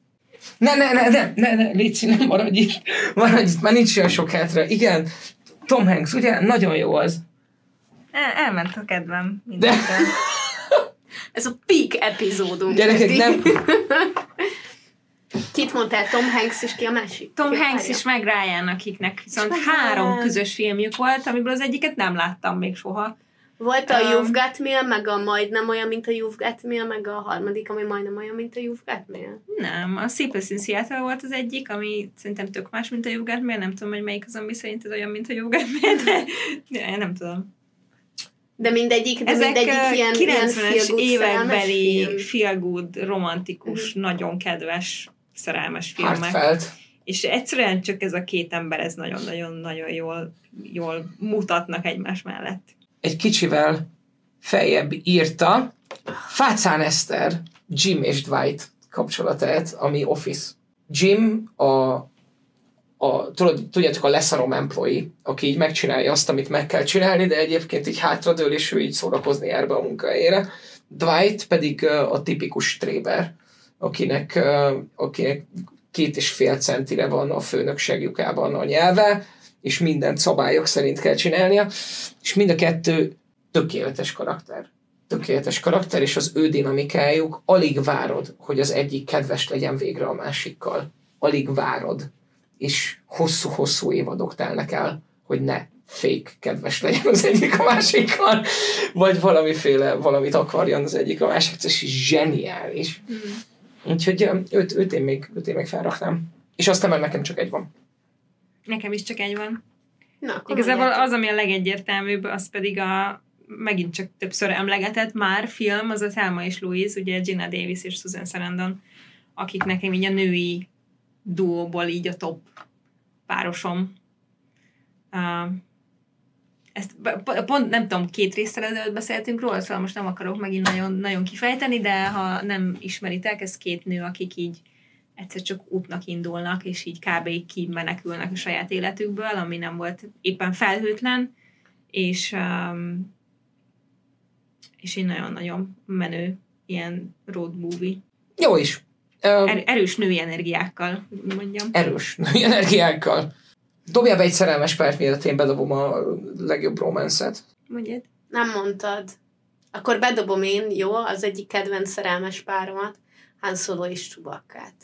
Ne, ne, ne, ne, ne, ne, Léci, nem maradj itt. Maradj itt, már nincs olyan sok hátra. Igen, Tom Hanks, ugye? Nagyon jó az. El, elment a kedvem. De, mindentől. Ez a peak epizódunk. gyerekek, nem, Kit mondtál, Tom Hanks, és ki a másik? Tom Ki Hanks és meg Ryan, akiknek viszont három Ryan. közös filmjük volt, amiből az egyiket nem láttam még soha. Volt a Um, You've Got Mail, meg a majdnem olyan, mint a You've Got Mail, meg a harmadik, ami majdnem olyan, mint a You've Got Mail. Nem, a Sleepless in Seattle volt az egyik, ami szerintem tök más, mint a You've Got Mail. Nem tudom, hogy melyik az, ami szerinted olyan, mint a You've Got Mail, de, de nem tudom. De mindegyik, de Ezek mindegyik ilyen, ilyen 90-es feel-good szerelmes évekbeli feel good, romantikus, Mhm. nagyon kedves szerelmes filmek. Hartfeld. És egyszerűen csak ez a két ember, ez nagyon-nagyon-nagyon jól, jól mutatnak egymás mellett. Egy kicsivel feljebb írta Fácán Eszter, Jim és Dwight kapcsolatát, ami Office. Jim a a, tudod, tudjátok, a leszarom employee, aki így megcsinálja azt, amit meg kell csinálni, de egyébként így hátradől, és ő így szórakozni jár be a munkahelyére. Dwight pedig a tipikus tréber, akinek, akinek két és fél centire van a főnökség lyukában a nyelve, és mindent szabályok szerint kell csinálnia, és mind a kettő tökéletes karakter. Tökéletes karakter, és az ő dinamikájuk, alig várod, hogy az egyik kedves legyen végre a másikkal. Alig várod. És hosszú-hosszú évadok telnek el, hogy ne fake kedves legyen az egyik a másikkal, vagy valamiféle, valamit akarjon az egyik a másik, ez zseniális. Mm. Úgyhogy őt, őt, én még, őt én még felraknám. És aztán már nekem csak egy van. Nekem is csak egy van. Na, Igazából az, ami a legegyértelműbb, az pedig a megint csak többször emlegetett már film, az a Thelma és Louise, ugye Gina Davis és Susan Sarandon, akik nekem így a női duóból így a top párosom. Uh, ezt pont nem tudom, két résztel ezelőtt beszéltünk róla, szóval most nem akarok megint nagyon, nagyon kifejteni, de ha nem ismeritek, ez két nő, akik így egyszer csak útnak indulnak, és így kb. kimenekülnek a saját életükből, ami nem volt éppen felhőtlen, és, um, és egy nagyon-nagyon menő ilyen road movie. Jó is. Um, er, erős női energiákkal, mondjam. Erős női energiákkal. Dobja be egy szerelmes párt, mielőtt én bedobom a legjobb romance-et. Mondjad. Nem mondtad. Akkor bedobom én, jó, az egyik kedvenc szerelmes páromat, Han Solo és Csubakkát.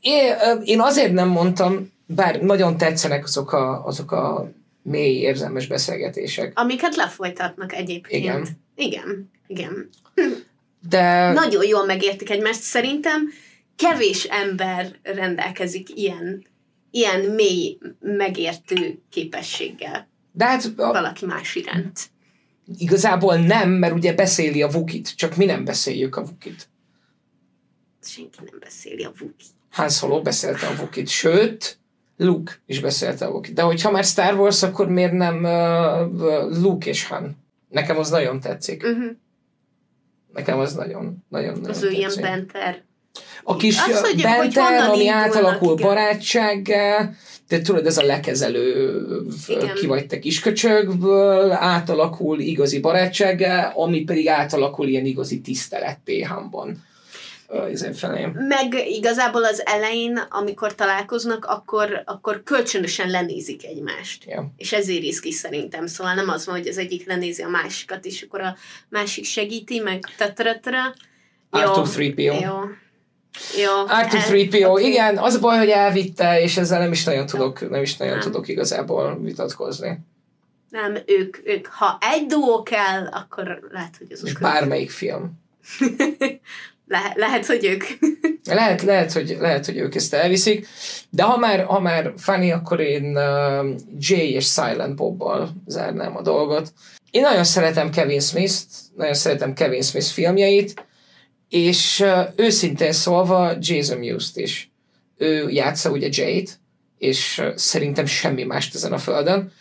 Én, én azért nem mondtam, bár nagyon tetszenek azok a, azok a mély érzelmes beszélgetések. Amiket lefolytatnak egyébként. Igen. Igen, igen. De... Nagyon jól megértik egymást. Szerintem kevés ember rendelkezik ilyen, ilyen mély megértő képességgel. De hát... A... Valaki más iránt. Igazából nem, mert ugye beszéli a Vukit, csak mi nem beszéljük a Vukit senki nem beszéli a Wookiee. Han Solo beszélte a Wookiee, sőt, Luke is beszélte a Wookiee. De hogyha már Star Wars, akkor miért nem uh, Luke és Han? Nekem az nagyon tetszik. Uh-huh. Nekem az nagyon, nagyon, nagyon Az ő ilyen benter. A kis az, hogy, benter, hogy ami átalakul igen. barátsággá, de tudod, ez a lekezelő, Igen. ki vagy te kisköcsögből, átalakul igazi barátsággá, ami pedig átalakul ilyen igazi izé felém. Meg igazából az elején, amikor találkoznak, akkor, akkor kölcsönösen lenézik egymást. Yeah. És ezért rizki szerintem. Szóval nem az van, hogy az egyik lenézi a másikat, és akkor a másik segíti, meg tataratra. R2-3PO. Jó. Jó. R2-3PO, okay. igen, az a baj, hogy elvitte, és ezzel nem is nagyon tudok, nem is nagyon nem. tudok igazából vitatkozni. Nem, ők, ők, ha egy duó kell, akkor lehet, hogy az És bármelyik film. Le- lehet, hogy ők. lehet, lehet, hogy, lehet, hogy ők ezt elviszik, de ha már, ha már funny, akkor én uh, Jay és Silent Bobbal zárnám a dolgot. Én nagyon szeretem Kevin Smith-t, nagyon szeretem Kevin Smith filmjeit, és őszintén szólva Jason Mewes-t is. Ő játsza ugye Jade-t, és szerintem semmi mást ezen a földön,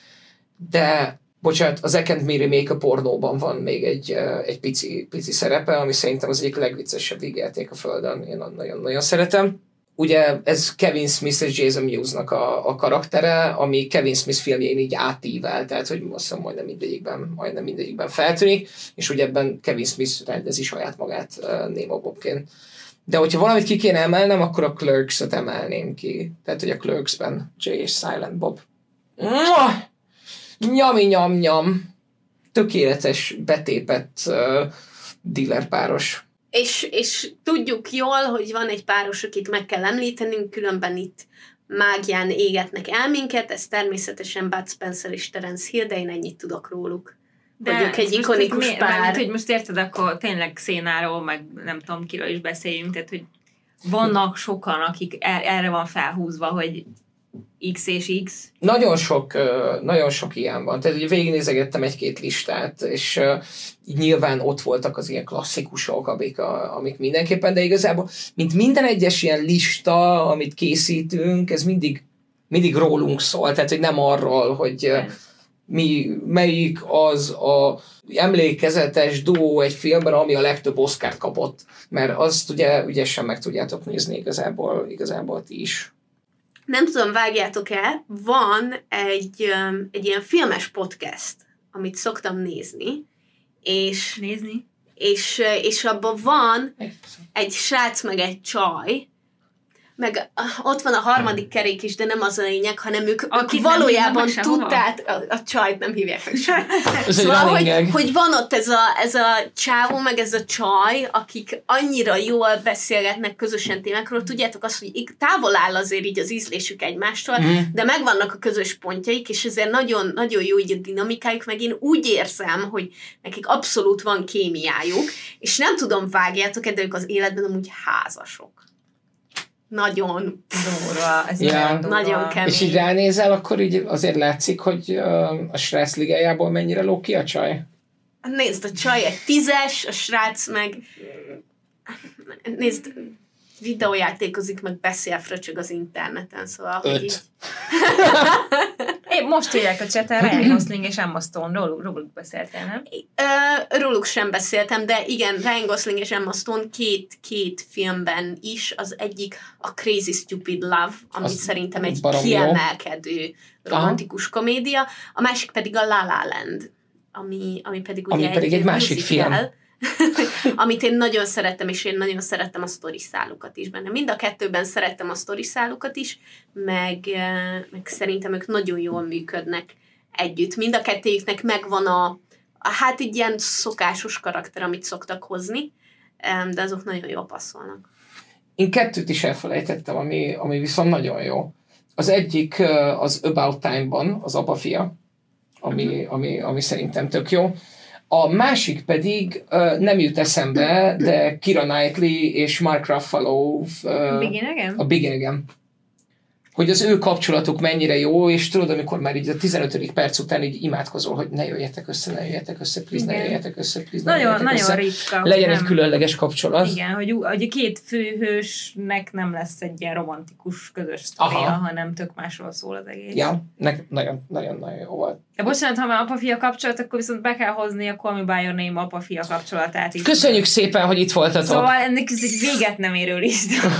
de bocsánat, az Ekent Me remake a pornóban van még egy, egy pici, pici szerepe, ami szerintem az egyik legviccesebb vígjáték a Földön. Én nagyon-nagyon szeretem. Ugye ez Kevin Smith és Jason Mewes-nak a, a karaktere, ami Kevin Smith filmjén így átível, tehát hogy azt hiszem majdnem mindegyikben, majdnem mindegyikben feltűnik, és ugye ebben Kevin Smith rendezi saját magát uh, Nemo Bobként. De hogyha valamit ki kéne emelnem, akkor a Clerks-ot emelném ki. Tehát, hogy a Clerks-ben Jay és Silent Bob. Mwah! nyami nyam nyam, tökéletes betépett uh, dealer páros. És, és tudjuk jól, hogy van egy páros, akit meg kell említenünk, különben itt mágián égetnek el minket, ez természetesen Bud Spencer és Terence Hill, de én ennyit tudok róluk. De hogy ők egy ikonikus mi, pár. Mert, hogy most érted, akkor tényleg szénáról, meg nem tudom kiről is beszéljünk, tehát hogy vannak sokan, akik er, erre van felhúzva, hogy X és X. Nagyon sok, nagyon sok ilyen van. Tehát ugye végignézegettem egy-két listát, és nyilván ott voltak az ilyen klasszikusok, amik, a, amik mindenképpen, de igazából, mint minden egyes ilyen lista, amit készítünk, ez mindig, mindig rólunk szól, tehát hogy nem arról, hogy mi, melyik az a emlékezetes duó egy filmben, ami a legtöbb Oscar kapott, mert azt ugye ügyesen meg tudjátok nézni igazából, igazából ti is. Nem tudom, vágjátok-e, van egy, egy ilyen filmes podcast, amit szoktam nézni, és, Nézni? és, és abban van egy srác meg egy csaj, meg ah, ott van a harmadik kerék is, de nem az a lényeg, hanem ők, Akit ők valójában tudták, a, a csajt nem hívják meg Szóval, hogy, hogy van ott ez a, ez a csávó, meg ez a csaj, akik annyira jól beszélgetnek közösen témákról, tudjátok azt, hogy távol áll azért így az ízlésük egymástól, Mhm. de megvannak a közös pontjaik, és ezért nagyon, nagyon jó így a dinamikájuk, meg én úgy érzem, hogy nekik abszolút van kémiájuk, és nem tudom, vágjátok-e, de ők az életben amúgy házasok. Nagyon, Durva, ez Ja. nagyon durva. nagyon kemény. És így ránézel, akkor így azért látszik, hogy a Srác ligájából mennyire ló ki a csaj? Nézd, a csaj egy tízes, a srác meg... Nézd, videójátékozik, meg beszél fröcsög az interneten, szóval... hogy Öt. így- Én most írják a cseten, Ryan Gosling és Emma Stone, róluk, róluk beszéltél, nem? Ö, róluk sem beszéltem, de igen, Ryan Gosling és Emma Stone két, két filmben is, az egyik a Crazy Stupid Love, ami Az szerintem egy baromi jó. kiemelkedő romantikus komédia, a másik pedig a La La Land, ami, ami pedig ugye Ami pedig egy másik musical, amit én nagyon szerettem, és én nagyon szerettem a sztori szálukat is benne. Mind a kettőben szerettem a sztori szálukat is, meg, meg szerintem ők nagyon jól működnek együtt. Mind a kettőjüknek megvan a, a hát egy ilyen szokásos karakter, amit szoktak hozni, de azok nagyon jól passzolnak. Én kettőt is elfelejtettem, ami, ami viszont nagyon jó. Az egyik az About Time-ban, az apa fia, ami, ami, ami szerintem tök jó. A másik pedig ö, nem jut eszembe, de Kira Knightley és Mark Ruffalo ö, Begin again? a Big Again. Hogy az ő kapcsolatuk mennyire jó, és tudod, amikor már így a 15. perc után így imádkozol, hogy ne jöjjetek össze, ne jöjjetek össze, please, ne jöjjetek össze, please, ne Nagyon, jöjjetek nagyon össze. ritka. Legyen nem- egy különleges kapcsolat. Igen, hogy, hogy a két főhősnek nem lesz egy ilyen romantikus közös sztoria, hanem tök másról szól az egész. Ja, ne- nagyon, nagyon, nagyon jó volt. De bocsánat, ha már apa-fia kapcsolat, akkor viszont be kell hozni a Call Me By Your Name apa-fia kapcsolatát is. Köszönjük szépen, hogy itt voltatok. Szóval ennek ez egy véget nem érő lista.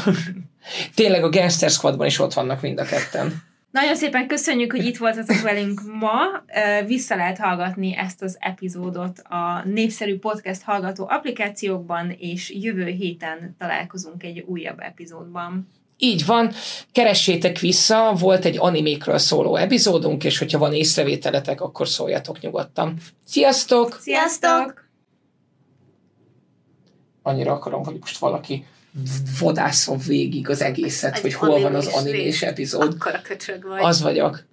Tényleg a Gangster Squadban is ott vannak mind a ketten. Nagyon szépen köszönjük, hogy itt voltatok velünk ma. Vissza lehet hallgatni ezt az epizódot a népszerű podcast hallgató applikációkban, és jövő héten találkozunk egy újabb epizódban. Így van, keressétek vissza, volt egy animékről szóló epizódunk, és hogyha van észrevételetek, akkor szóljatok nyugodtan. Sziasztok! Sziasztok! Annyira akarom, hogy most valaki vadászom végig az egészet, Egy hogy hol van az animés epizód. Akkor a köcsög vagy. Az vagyok.